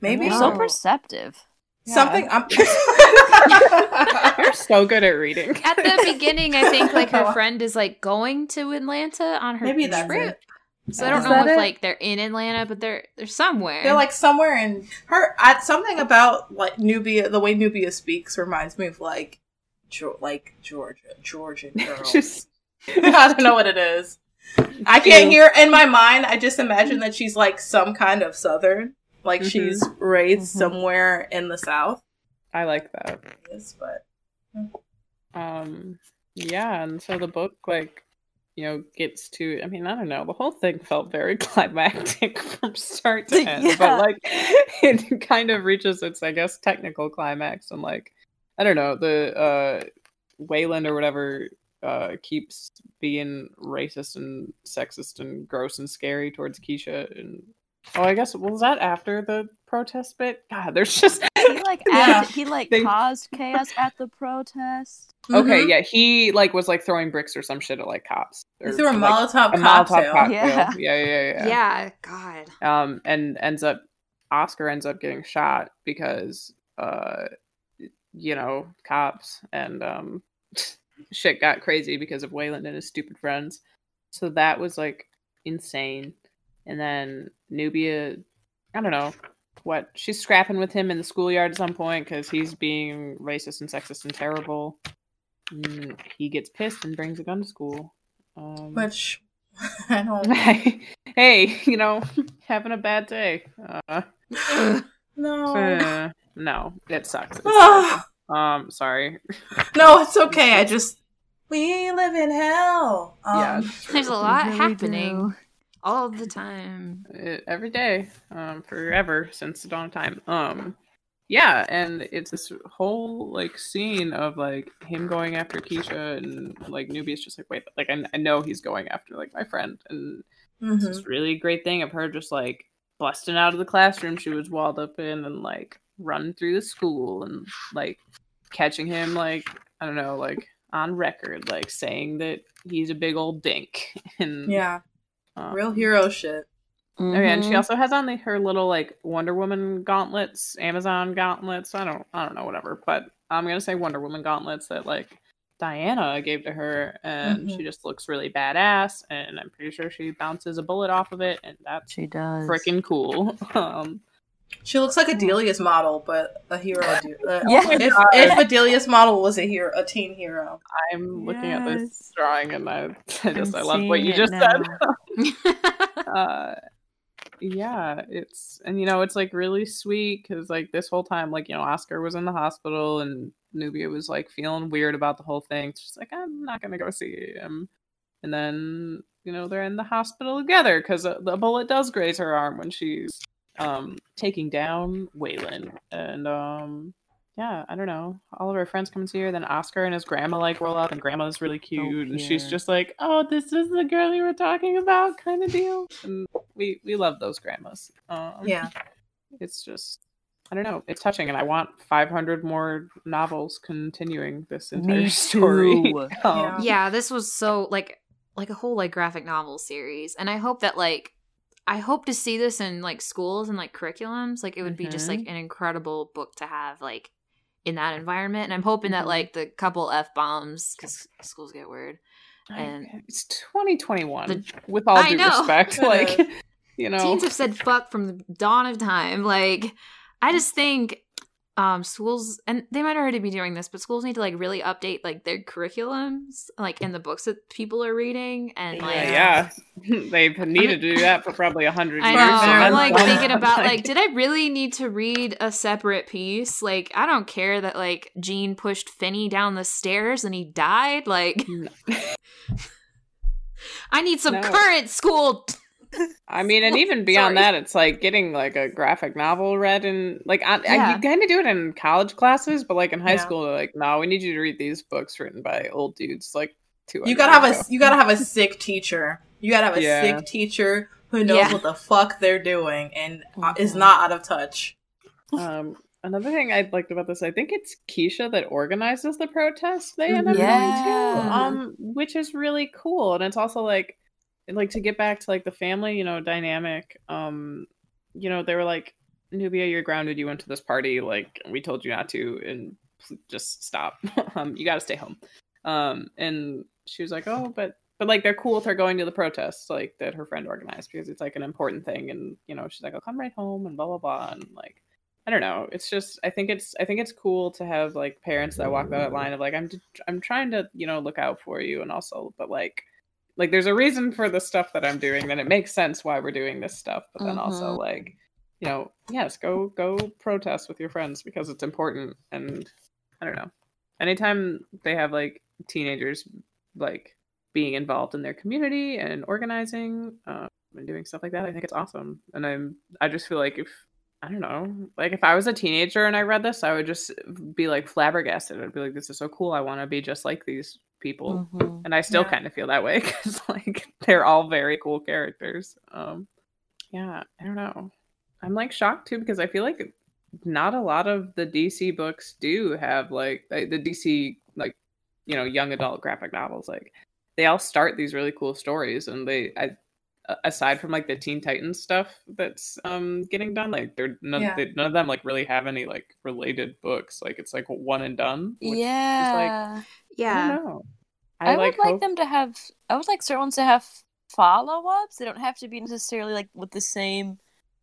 maybe You're Oh. so perceptive. Something I'm You're so good at reading. At the beginning, I think like her friend is like going to Atlanta on her Maybe that's trip. it. So I don't Is know if it? like they're in Atlanta, but they're they're somewhere. They're like somewhere in her. I, something about like Nubia, the way Nubia speaks reminds me of like, Like Georgia, Georgian girl. Just I don't know what it is. I can't hear in my mind. I just imagine that she's like some kind of southern, like Mhm. she's raised Mhm. somewhere in the south. I like that. Yes, but Um yeah, and so the book like you know gets to I mean, I don't know, the whole thing felt very climactic from start to end. Yeah. But like it kind of reaches its I guess technical climax and like I don't know, the uh Wayland or whatever uh keeps being racist and sexist and gross and scary towards Keisha and Oh, I guess was that after the protest bit? God, there's just He like Yeah. acted, he like They- caused chaos at the protest. Okay, Mhm. yeah, he like was like throwing bricks or some shit at like cops. He threw a like, Molotov a cocktail. Molotov cocktail. Yeah. Yeah, yeah, yeah. yeah, God. Um, and ends up Oscar ends up getting shot because uh, you know, cops and um, shit got crazy because of Wayland and his stupid friends. So that was like insane. And then Nubia, I don't know what she's scrapping with him in the schoolyard at some point because he's being racist and sexist and terrible. And he gets pissed and brings a gun to school. Um, Which I don't. hey, you know, having a bad day. Uh, No. uh, no, it sucks. It's Ah. terrible. um, sorry. no, it's okay. I just we live in hell. Um, Yeah, There's a lot really happening do. all the time. it, every day, um, forever since the dawn of time. Um, yeah, and it's this whole like scene of like him going after Keisha and like Nubia's just like, wait, like I, I know he's going after like my friend, and mhm. it's this really great thing of her just like busting out of the classroom she was walled up in and like running through the school and like catching him like I don't know like on record like saying that he's a big old dink and Yeah, um, real hero shit. Oh, yeah, and she Mhm. also has on the, her little like Wonder Woman gauntlets, Amazon gauntlets. I don't, I don't know, whatever. But I'm gonna say Wonder Woman gauntlets that like Diana gave to her, and Mhm. she just looks really badass. And I'm pretty sure she bounces a bullet off of it, and that's she does. freaking cool. Um, She looks like a Delia's model, but a hero. De- uh, Yeah. If, if a Delia's model was a hero, a teen hero. I'm looking at this drawing, and I, I just, I I'm love what you just now. said. uh yeah it's and you know it's like really sweet because like this whole time like you know oscar was in the hospital and nubia was like feeling weird about the whole thing she's like i'm not gonna go see him and then you know they're in the hospital together because the bullet does graze her arm when she's um taking down Waylon. And um yeah i don't know. All of her friends come and see her then oscar and his grandma like roll up and grandma's really cute and she's just like oh this is the girl you were talking about kind of deal. And we we love those grandmas. Um Yeah, it's just i don't know it's touching and i want 500 more novels continuing this entire Me story. too. Um, Yeah. yeah, this was so like like a whole like graphic novel series, and I hope that like I hope to see this in like schools and like curriculums. Like it would be just like an incredible book to have like in that environment, and I'm hoping that Mhm. like the couple f bombs because schools get weird. And- it's 2021 The- with all I due know. respect like you know Teens have said fuck from the dawn of time. Like I just think um schools and they might already be doing this, but schools need to like really update like their curriculums, like in the books that people are reading and like yeah, they've needed to do that for probably a hundred I years. know. I'm like thinking about like, did I really need to read a Separate Peace? Like, I don't care that like Gene pushed Finney down the stairs and he died. Like, No. I need some No. current school. I mean, and even beyond Sorry. that, it's like getting like a graphic novel read and like I, I, you kind of do it in college classes, but like in high Yeah. school, they're like, no, we need you to read these books written by old dudes. Like two. you gotta have a you gotta have a sick teacher. You gotta have a Yeah. sick teacher who knows Yeah. what the fuck they're doing and uh, is Mhm. not out of touch. Um, another thing I liked about this, I think it's Keisha that organizes the protest they end up Yeah. going to, um, which is really cool, and it's also like, like to get back to like the family, you know, dynamic. Um, you know, they were like, Nubia, you're grounded. You went to this party. Like we told you not to, and just stop. um, you got to stay home. Um, and she was like, oh, but but like they're cool with her going to the protests like that her friend organized because it's like an important thing and you know she's like i'll come right home and blah blah blah and like i don't know it's just i think it's i think it's cool to have like parents that walk that line of like i'm i'm trying to you know look out for you and also but like like there's a reason for the stuff that i'm doing then it makes sense why we're doing this stuff but then also Mhm. like you know yes go go protest with your friends because it's important and i don't know. Anytime they have like teenagers like being involved in their community and organizing um, and doing stuff like that i think it's awesome. And i'm i just feel like if i don't know like if i was a teenager and i read this i would just be like flabbergasted. I'd be like this is so cool. I want to be just like these people Mhm. and i still Yeah. kind of feel that way because like they're all very cool characters um yeah i don't know i'm like shocked too because i feel like not a lot of the dc books do have like the the dc like you know young adult graphic novels like they all start these really cool stories and they I, aside from like the teen titans stuff that's um getting done like they're none, Yeah. they, none of them like really have any like related books like it's like one and done yeah like, Yeah. I know. I, would like hope- them to have. I would like certain ones to have follow ups. They don't have to be necessarily like with the same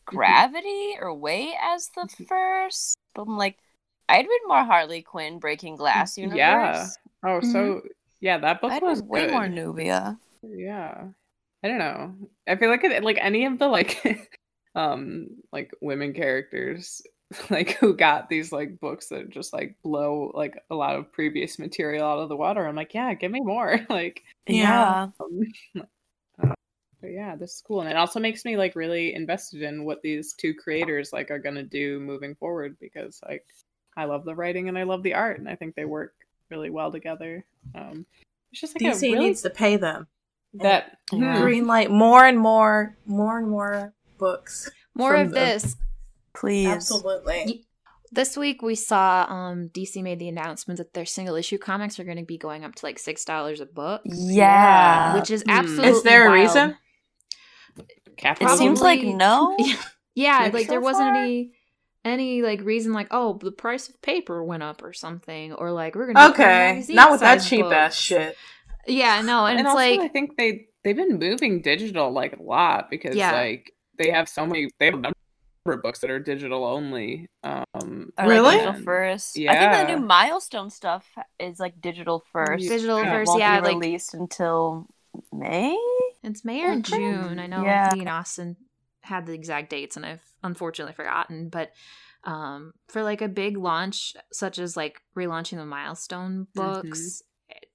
gravity or weight as the Mhm. first. But I'm like, I'd read more Harley Quinn Breaking Glass universe. Yeah. Oh, so yeah, that book I'd was way good. more Nubia. Yeah. I don't know. I feel like it, like any of the like um like women characters like who got these like books that just like blow like a lot of previous material out of the water. I'm like, yeah, give me more. like Yeah. um, uh, but yeah, this is cool. And it also makes me like really invested in what these two creators like are gonna do moving forward because like I love the writing and I love the art and I think they work really well together. Um it's just like DC really needs to pay them. that Yeah. hmm, Green light more and more, more and more books. More of them. this. Please. Absolutely. Ye- This week we saw um DC made the announcement that their single issue comics are going to be going up to like six dollars a book, Yeah. which is Hmm. absolutely. Is there a wild. reason? it capitalism. seems like no. Yeah, Like, like there wasn't far? any any like reason like oh the price of paper went up or something or like we're gonna Okay, not with that size cheap ass shit. Yeah, no, and, and, it's also like I think they they've been moving digital like a lot because Yeah. like they have so many they have a number of books that are digital only. Um Or, like, Really? digital first. Yeah. I think the new milestone stuff is like digital first. digital Yeah. and won't Yeah, be like released until May. it's May or Okay. June. I know Yeah. Dean Austin had the exact dates, and I've unfortunately forgotten. But um, for like a big launch such as like relaunching the milestone books.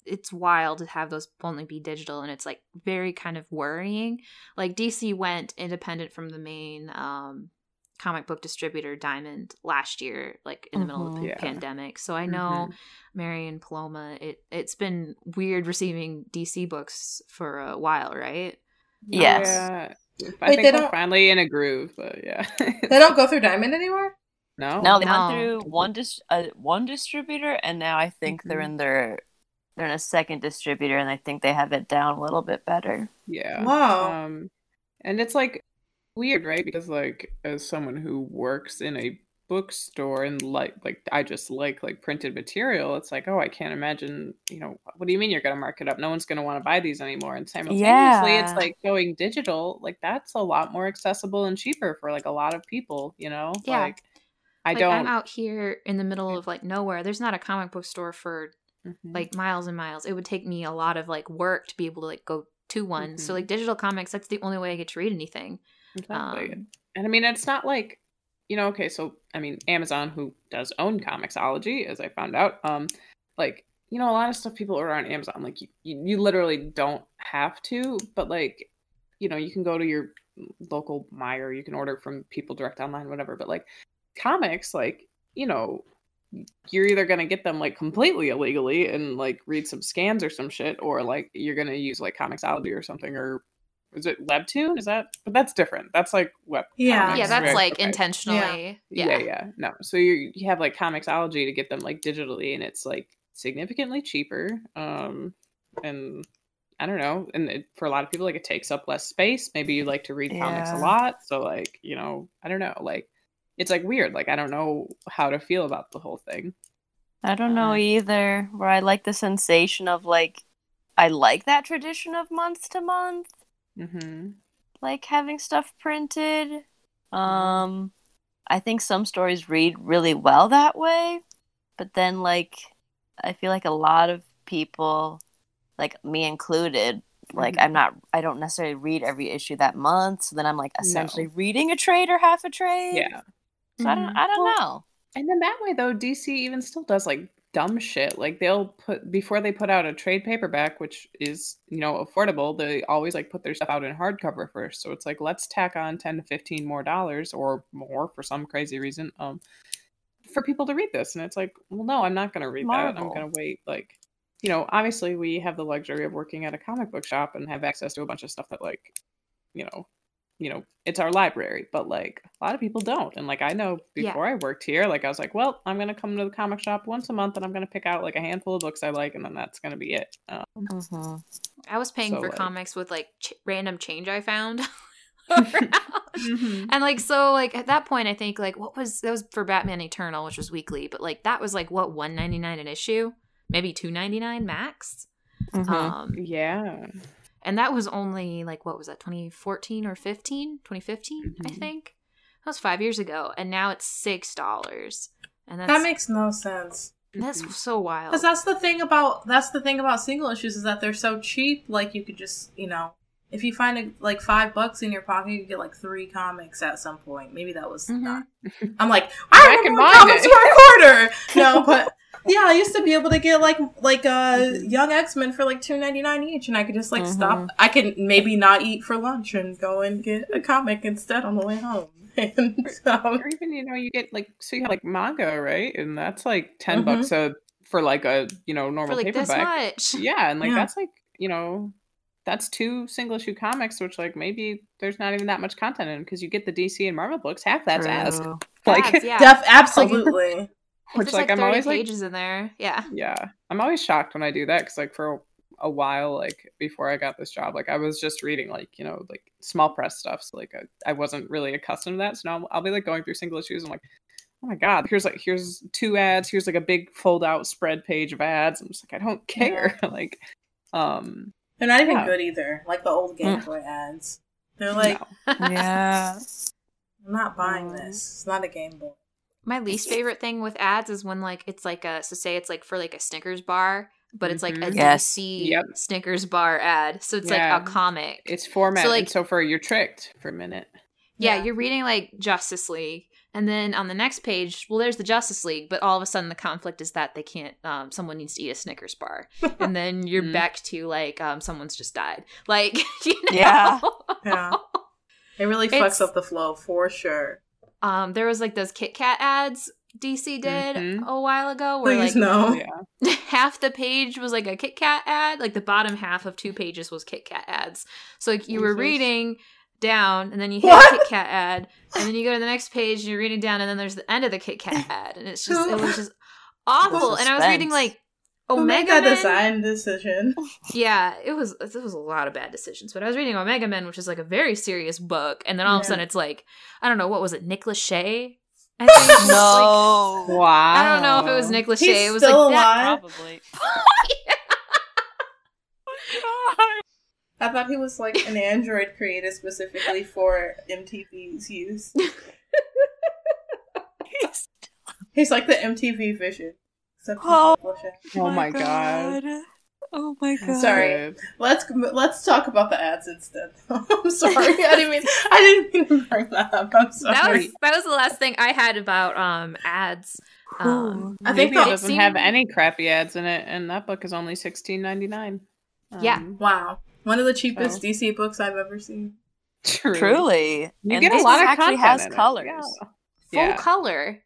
It's wild to have those only be digital, and it's like very kind of worrying. Like DC went independent from the main um, comic book distributor Diamond last year, like in the middle of the Mhm. Yeah. pandemic. So I know Marion Paloma. It it's been weird receiving DC books for a while, right? Yes. Yeah. I Wait, think they we're finally in a groove, but yeah. They don't go through Diamond anymore. no. No, they No. went through one dis- uh, one distributor, and now I think they're Mhm. in their they're in a second distributor, and I think they have it down a little bit better. Yeah. Wow. Um, and it's like weird, right? Because like as someone who works in a bookstore and like like I just like like printed material, it's like oh I can't imagine you know what do you mean you're gonna mark it up? No one's gonna want to buy these anymore. And simultaneously, it's like going digital. Like that's a lot more accessible and cheaper for like a lot of people. You know, Yeah. like I like don't I'm out here in the middle of like nowhere. There's not a comic book store for Mhm. like miles and miles. It would take me a lot of like work to be able to like go to one. So Mhm. like digital comics, that's the only way I get to read anything. Exactly. Um, and I mean, it's not like, you know, okay, so I mean, Amazon, who does own Comixology, as I found out, um, like, you know, a lot of stuff people order on Amazon, like, you, you, literally don't have to, but like, you know, you can go to your local Meijer, you can order from people direct online, whatever, but like, comics, like, you know, you're either going to get them like completely illegally and like read some scans or some shit, or like you're going to use like Comixology or something, or is it Webtoon? Is that? But that's different. That's like web. Yeah. comics, yeah, that's right? like Okay. intentionally. Yeah. Yeah. yeah, No, so you you have like Comixology to get them like digitally, and it's like significantly cheaper. Um, and I don't know, and it, for a lot of people, like it takes up less space. Maybe you like to read comics a lot, so like you know, I don't know, like it's like weird. Like I don't know how to feel about the whole thing. I don't know Uh, either. Where I like the sensation of like, I like that tradition of month to month, hmm like having stuff printed. Um, I think some stories read really well that way, but then like, I feel like a lot of people, like me included, like Mhm. I'm not, I don't necessarily read every issue that month. So then I'm like essentially reading a trade or half a trade. Yeah. So I don't, I don't Well, know. And then that way though, DC even still does like dumb shit. Like they'll put before they put out a trade paperback, which is, you know, affordable, they always like put their stuff out in hardcover first. So it's like let's tack on 10 to 15 more dollars or more for some crazy reason. Um for people to read this. And it's like, well no, I'm not gonna read that. I'm gonna wait like you know, obviously we have the luxury of working at a comic book shop and have access to a bunch of stuff that like, you know, you know, it's our library, but like a lot of people don't. And like I know Yeah. before I worked here, like I was like, well, I'm gonna come to the comic shop once a month and I'm gonna pick out like a handful of books I like, and then that's gonna be it. Um, hmm I was paying So, for like- comics with like ch- random change I found. Mm-hmm. and like so like at that point I think like what was that was for Batman Eternal which was weekly but like that was like what 199 an issue maybe 299 max hmm um yeah, and that was only like what was that 2014 or 15 2015 I Mhm. think that was 5 years ago and now it's 6 dollars and that's That makes no sense. that's Mhm. so wild Because that's the thing about that's the thing about single issues is that they're so cheap. Like you could just you know, if you find a, like five bucks in your pocket, you get like three comics at some point. Maybe that was Mhm. not. I'm like I Back in remember when comics day. were a quarter. No, but yeah, I used to be able to get like like uh Mhm. Young X Men for like two ninety nine each, and I could just like Mhm. stop. I could maybe not eat for lunch and go and get a comic instead on the way home. And um, or even you know you get like so you have like manga right, and that's like 10 Mhm. bucks a for like a you know for normal like this paperback. much Yeah, and like Yeah. that's like you know that's two single issue comics, which like maybe there's not even that much content in because you get the DC and Marvel books, half that's ass. Like Ads, yeah def absolutely. If which there's like, like, I'm 30 always like pages in there yeah yeah i'm always shocked when i do that because like for a, a while like before i got this job like i was just reading like you know like small press stuff so like i, I wasn't really accustomed to that so now I'll, I'll be like going through single issues and I'm like oh my god here's like here's two ads here's like a big fold out spread page of ads i'm just like i don't care like um They're not even Yeah. good either. Like the old Game Boy ads. They're like, no. Yeah. I'm not buying Mm. this. It's not a Game Boy. My least favorite thing with ads is when like it's like a so say it's like for like a Snickers bar, but it's like a Mhm. Yes. DC Yep. Snickers bar ad. So it's Yeah. like a comic. it's format So, so like- like so for you're tricked for a minute yeah, Yeah. you're reading like Justice League, and then on the next page, well, there's the Justice League, but all of a sudden the conflict is that they can't. Um, someone needs to eat a Snickers bar, and then you're Mhm. back to like um, someone's just died. Like you know? Yeah. Yeah. It really fucks It's- up the flow for sure. Um, there was like those Kit Kat ads DC did Mhm. a while ago, where Please like no. half the page was like a Kit Kat ad, like the bottom half of two pages was Kit Kat ads. So like you were reading down and then you hit What? a Kit Kat ad and then you go to the next page and you're reading down and then there's the end of the Kit Kat ad and it's just it was just awful. And I was reading like Who made Omega Men. design decision? Yeah, it was it was a lot of bad decisions. But I was reading Omega Men, which is like a very serious book, and then all of a sudden it's like I don't know what was it, Nick Lachey? I think Like, No. wow I don't know if it was Nick Lachey. He's it was still like that. alive. Probably. I thought he was like an android created specifically for MTV's use. He's like the MTV Vision. Except Oh. Nick Lachey. oh my god Oh my god. Sorry. Let's let's talk about the ads instead. I'm sorry. I didn't mean I didn't mean to bring that up. I'm sorry. That was that was the last thing I had about um ads. Um, I think Maybe it doesn't seemed- have any crappy ads in it, and that book is only sixteen ninety nine. Yeah. wow. One of the cheapest Oh. DC books I've ever seen. true. Truly. You and get a lot of actually content has in it. colors. Yeah. full Yeah. color.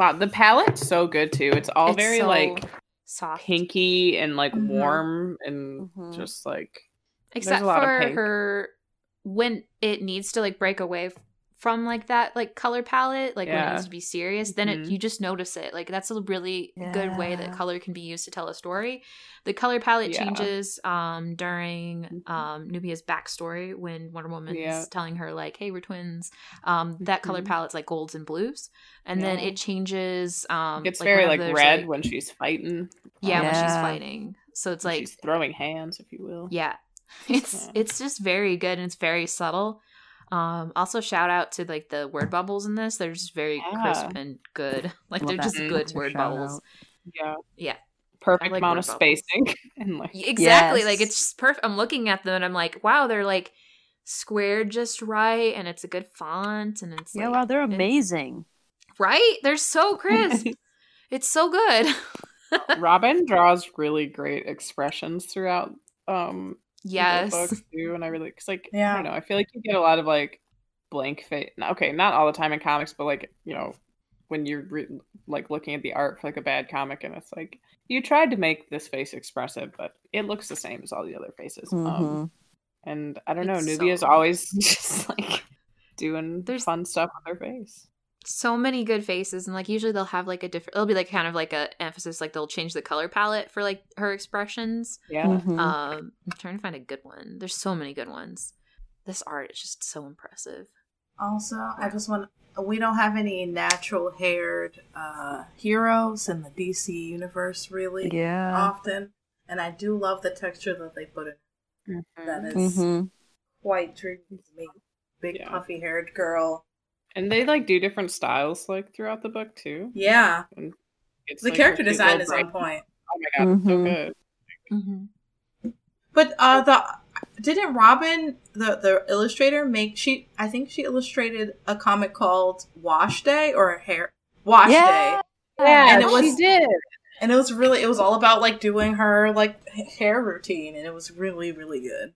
Wow, the palette's so good too. It's all It's very so like soft. pinky and like Mhm. warm and Mhm. just like Except a lot of for her when it needs to like break away from like that like color palette, like when it needs to be serious, then it Mhm. you just notice it. Like that's a really good way that color can be used to tell a story. The color palette Yeah. changes um during Mhm. um Nubia's backstory when Wonder Woman's Yeah. telling her like, "Hey, we're twins." Um, that color Mhm. palette's like golds and blues, and then it changes. Um, it's very like whenever there's, red like- when she's fighting. yeah, when she's fighting. So it's when like she's throwing hands, if you will. yeah. It's Yeah. it's just very good and it's very subtle. Um also shout out to like the word bubbles in this. They're just very crisp and good. Like they're just good That's word bubbles. out. Yeah. Yeah. Perfect like amount of spacing and like Exactly. Like it's just perfect. I'm looking at them and I'm like, wow, they're like squared just right and it's a good font and it's Yeah, like, wow, they're amazing. right? They're so crisp. it's so good. Robyn draws really great expressions throughout um yes. books too, and I really because like I Yeah. don't know, I feel like you get a lot of like blank face. Okay, not all the time in comics, but like you know when you're re- like looking at the art for like a bad comic, and it's like you tried to make this face expressive, but it looks the same as all the other faces. Um, Mhm. and I don't know, It's Nubia's so- always just like doing There's- fun stuff with her face. So many good faces and like usually they'll have like a different it'll be like kind of like a emphasis like they'll change the color palette for like her expressions Yeah, Mhm. um i'm trying to find a good one there's so many good ones this art is just so impressive Also, I just want we don't have any natural haired uh, heroes in the DC universe really yeah. often, and I do love the texture that they put in. That is mm-hmm. quite dreamy to me. Big Yeah. puffy haired girl. And they like do different styles like throughout the book too. Yeah, It's, the like, character her design is on point. Oh my god, it's so good. mm-hmm. But uh, the didn't Robyn the the illustrator make she? I think she illustrated a comic called Wash Day or Hair Wash Yeah. Day, Yeah, And it was- she did. and it was really it was all about like doing her like hair routine, and it was really really good.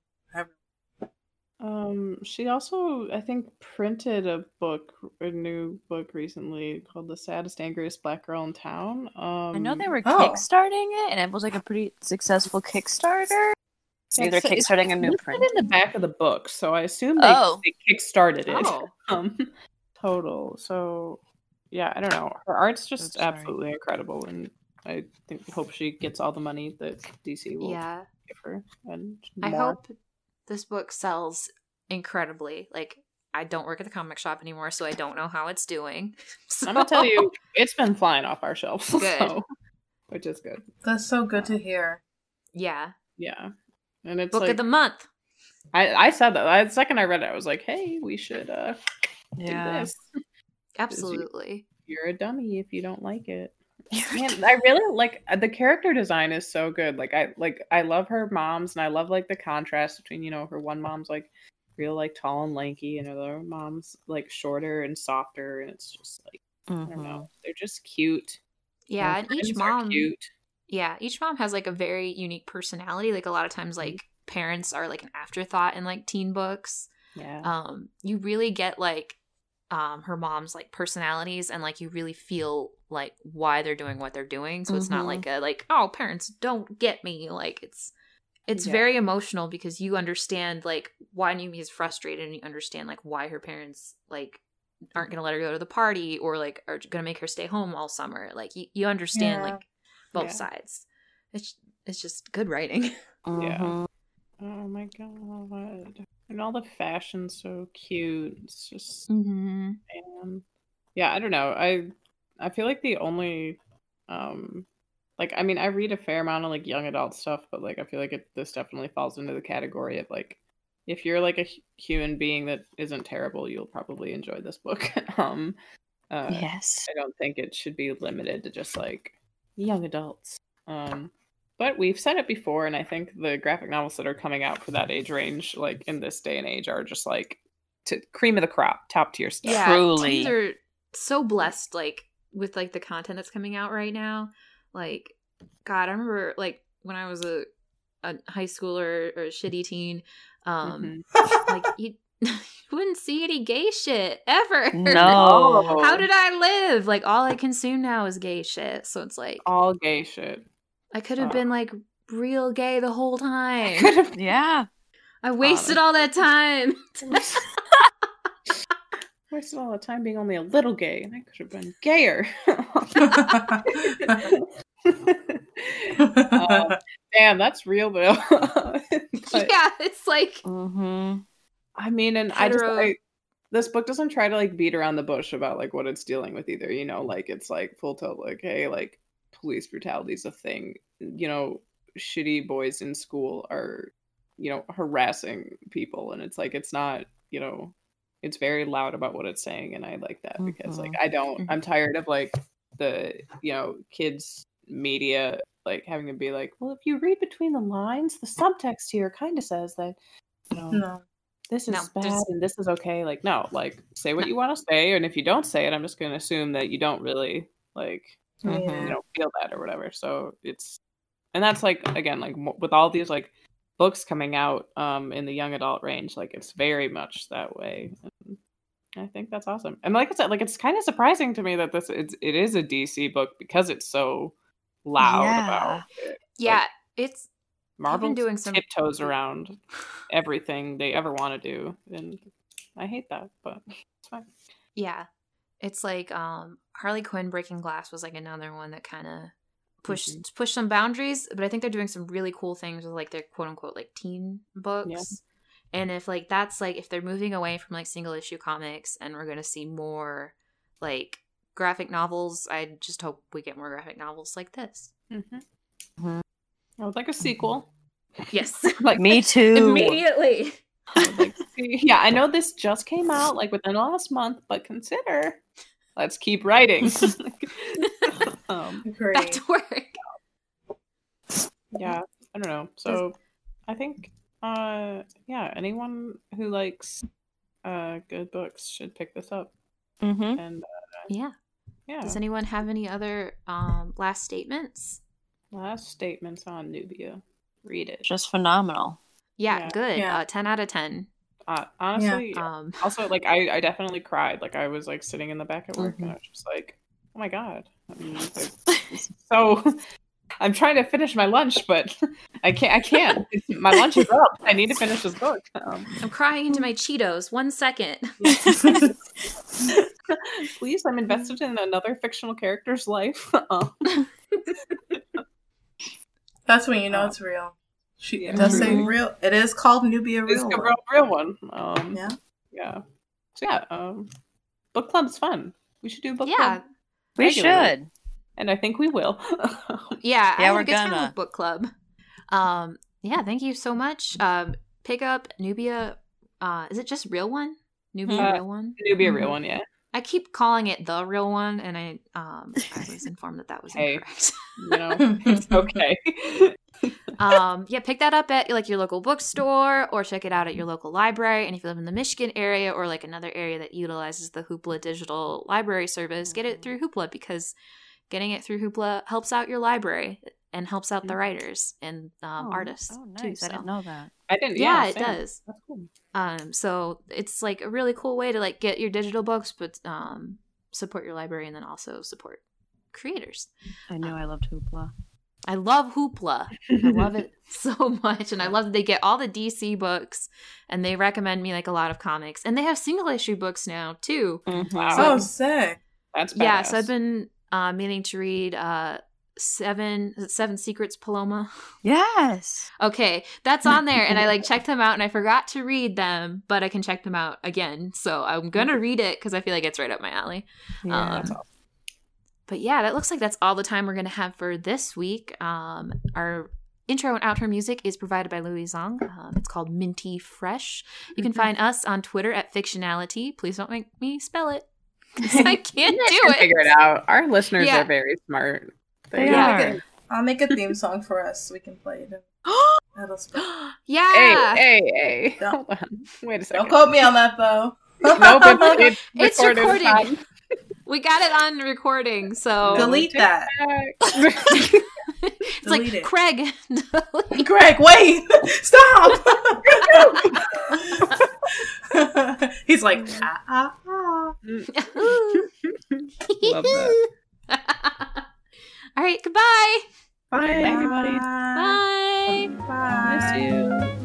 I- Um, she also, I think, printed a book, a new book recently called "The Saddest, Angriest Black Girl in Town." Um, I know they were Oh. kickstarting it, and it was like a pretty successful Kickstarter. Maybe they're It's- it's kickstarting a new listed print. in the back of the book, so I assume they, Oh. they kickstarted it. oh Um, total. So, yeah, I don't know. Her art's just Oops, sorry. absolutely incredible, and I think hope she gets all the money that DC will yeah give her. And i more. hope this book sells incredibly like i don't work at the comic shop anymore so i don't know how it's doing so, I'm gonna tell you, it's been flying off our shelves, Good. so, which is good. That's so good to hear. yeah Yeah, and it's book like of the month I I said that the second I read it, I was like, hey, we should uh do this. absolutely You're a dummy if you don't like it. Man, I really like uh, the character design is so good. Like I like I love her moms and I love like the contrast between, you know, her one mom's like real like tall and lanky and her other mom's like shorter and softer and it's just like I don't know. They're just cute. yeah and each mom cute. yeah each mom has like a very unique personality like a lot of times Mm-hmm. like parents are like an afterthought in like teen books Yeah. um you really get like um her mom's like personalities and like you really feel like why they're doing what they're doing so it's not Mhm. like a like oh parents don't get me like it's it's Yeah. very emotional because you understand like why Numi is frustrated and you understand like why her parents like aren't gonna let her go to the party or like are gonna make her stay home all summer like you, you understand Yeah. like both Yeah. sides it's it's just good writing Yeah. Mhm. Oh my god. And all the fashion's so cute. It's just mm-hmm. Yeah, I don't know. I I feel like the only um like I mean I read a fair amount of like young adult stuff, but like I feel like it this definitely falls into the category of like if you're like a human being that isn't terrible, you'll probably enjoy this book. um uh Yes. I don't think it should be limited to just like young adults. Um, but we've said it before, and I think the graphic novels that are coming out for that age range, like in this day and age, are just like to cream of the crop, top tier stuff. yeah Truly. teens are so blessed like with like the content that's coming out right now like god i remember like when i was a, a high schooler or a shitty teen um Mhm. like you, you wouldn't see any gay shit ever No. how did i live like all i consume now is gay shit so it's like all gay shit. I could have Oh. been like real gay the whole time Could have Yeah. i wasted all that time wasted all the time being only a little gay, and I could have been gayer. Damn, that's real though. But, yeah, it's like Mm-hmm. I mean, and I just I, this book doesn't try to like beat around the bush about like what it's dealing with either. You know, like it's like full tilt, like hey, like police brutality is a thing. You know, shitty boys in school are, you know, harassing people, and it's like it's not, you know, it's very loud about what it's saying, and I like that because like mm-hmm. I don't, I'm mm-hmm. tired of like the you know kids media like having to be like, well, if you read between the lines, the subtext here kind of says that. You know, no. this is No, bad there's- and this is okay. Like, no, like say what you want to say, and if you don't say it, I'm just going to assume that you don't really like Mhm. you know feel that or whatever. So it's and that's like again like with all these like books coming out um in the young adult range, like it's very much that way. And I think that's awesome. And like I said, like it's kind of surprising to me that this it's it is a DC book because it's so loud Yeah. about it. yeah, it's Marvel doing some- tiptoes around everything they ever want to do, and I hate that, but it's fine. yeah, it's like um Harley Quinn Breaking Glass was like another one that kind of pushed Mm-hmm. pushed some boundaries, but I think they're doing some really cool things with like their quote unquote like teen books. And if like that's like if they're moving away from like single issue comics and we're gonna see more like graphic novels, I just hope we get more graphic novels like this. Mm-hmm. Mhm. I would like a sequel. Yes. like Me too. Immediately. I would like to see- yeah, I know this just came out like within the last month, but consider let's keep writing. um, Agree. Back to work. yeah, I don't know. So I think, uh, yeah, anyone who likes uh good books should pick this up. Mm-hmm. And uh, Yeah. yeah, Does anyone have any other um last statements? last statements on Nubia. Read it. Just phenomenal. Yeah, Yeah. good. Yeah. Uh, ten out of ten. Uh, honestly, Um, also like I, I definitely cried like i was like sitting in the back at work and Mhm. i was just like oh my god I mean, like, so i'm trying to finish my lunch but i can't i can't my lunch is up i need to finish this book um, I'm crying into my Cheetos. One second. please i'm invested in another fictional character's life um, That's when you know Uh, it's real. She yeah. it does say Mhm. real. It is called Nubia it's Real. a real, real one um, Yeah. yeah so yeah um, book club's fun we should do book Yeah. club We Regularly. should. and i think we will Yeah, I Yeah, had we're a gonna. book club. Um, yeah, thank you so much. Um, pick up Nubia. Uh, is it just real one? Nubia Uh, real one. it'll be a real one yeah I keep calling it the real one, and I um I was informed that that was Hey. incorrect. you know it's okay um, yeah, pick that up at like your local bookstore or check it out at your local library. And if you live in the Michigan area or like another area that utilizes the Hoopla digital library service, get it through Hoopla because getting it through Hoopla helps out your library and helps out the writers and um, Oh, artists Oh, too. nice. I didn't know that. I didn't. Yeah, Yeah, it does. That's cool. Um, so it's like a really cool way to like get your digital books, but um, support your library and then also support creators. I knew I loved Hoopla. I love Hoopla. I love it so much, and I love that they get all the DC books, and they recommend me like a lot of comics, and they have single issue books now too. Wow. Oh, sick. That's Yeah, so. I've been uh, meaning to read uh, seven Seven Secrets Paloma. Yes. Okay, that's on there, and I like checked them out, and I forgot to read them, but I can check them out again. So I'm gonna read it because I feel like it's right up my alley. Yeah. Um. But yeah, that looks like that's all the time we're gonna have for this week. Um, our intro and outro music is provided by Louis Zong. Um, it's called Minty Fresh. You can find us on Twitter at Fictionality. Please don't make me spell it. I can't do it. Figure it out. Our listeners Yeah. are very smart. They Yeah. are. I'll make a theme song for us so we can play it. That'll. Hey, hey, hey! Don't- Hold on. Wait a Don't quote me on that though. Nope, it's, It's it's recorded. recorded. we got it on recording. So Delete that. it's delete like it. Craig. delete. Greg, wait! Stop! He's like, ah, ah, ah. Love that. All right, goodbye. Bye, Bye everybody. Bye. Bye. Bye. Miss you.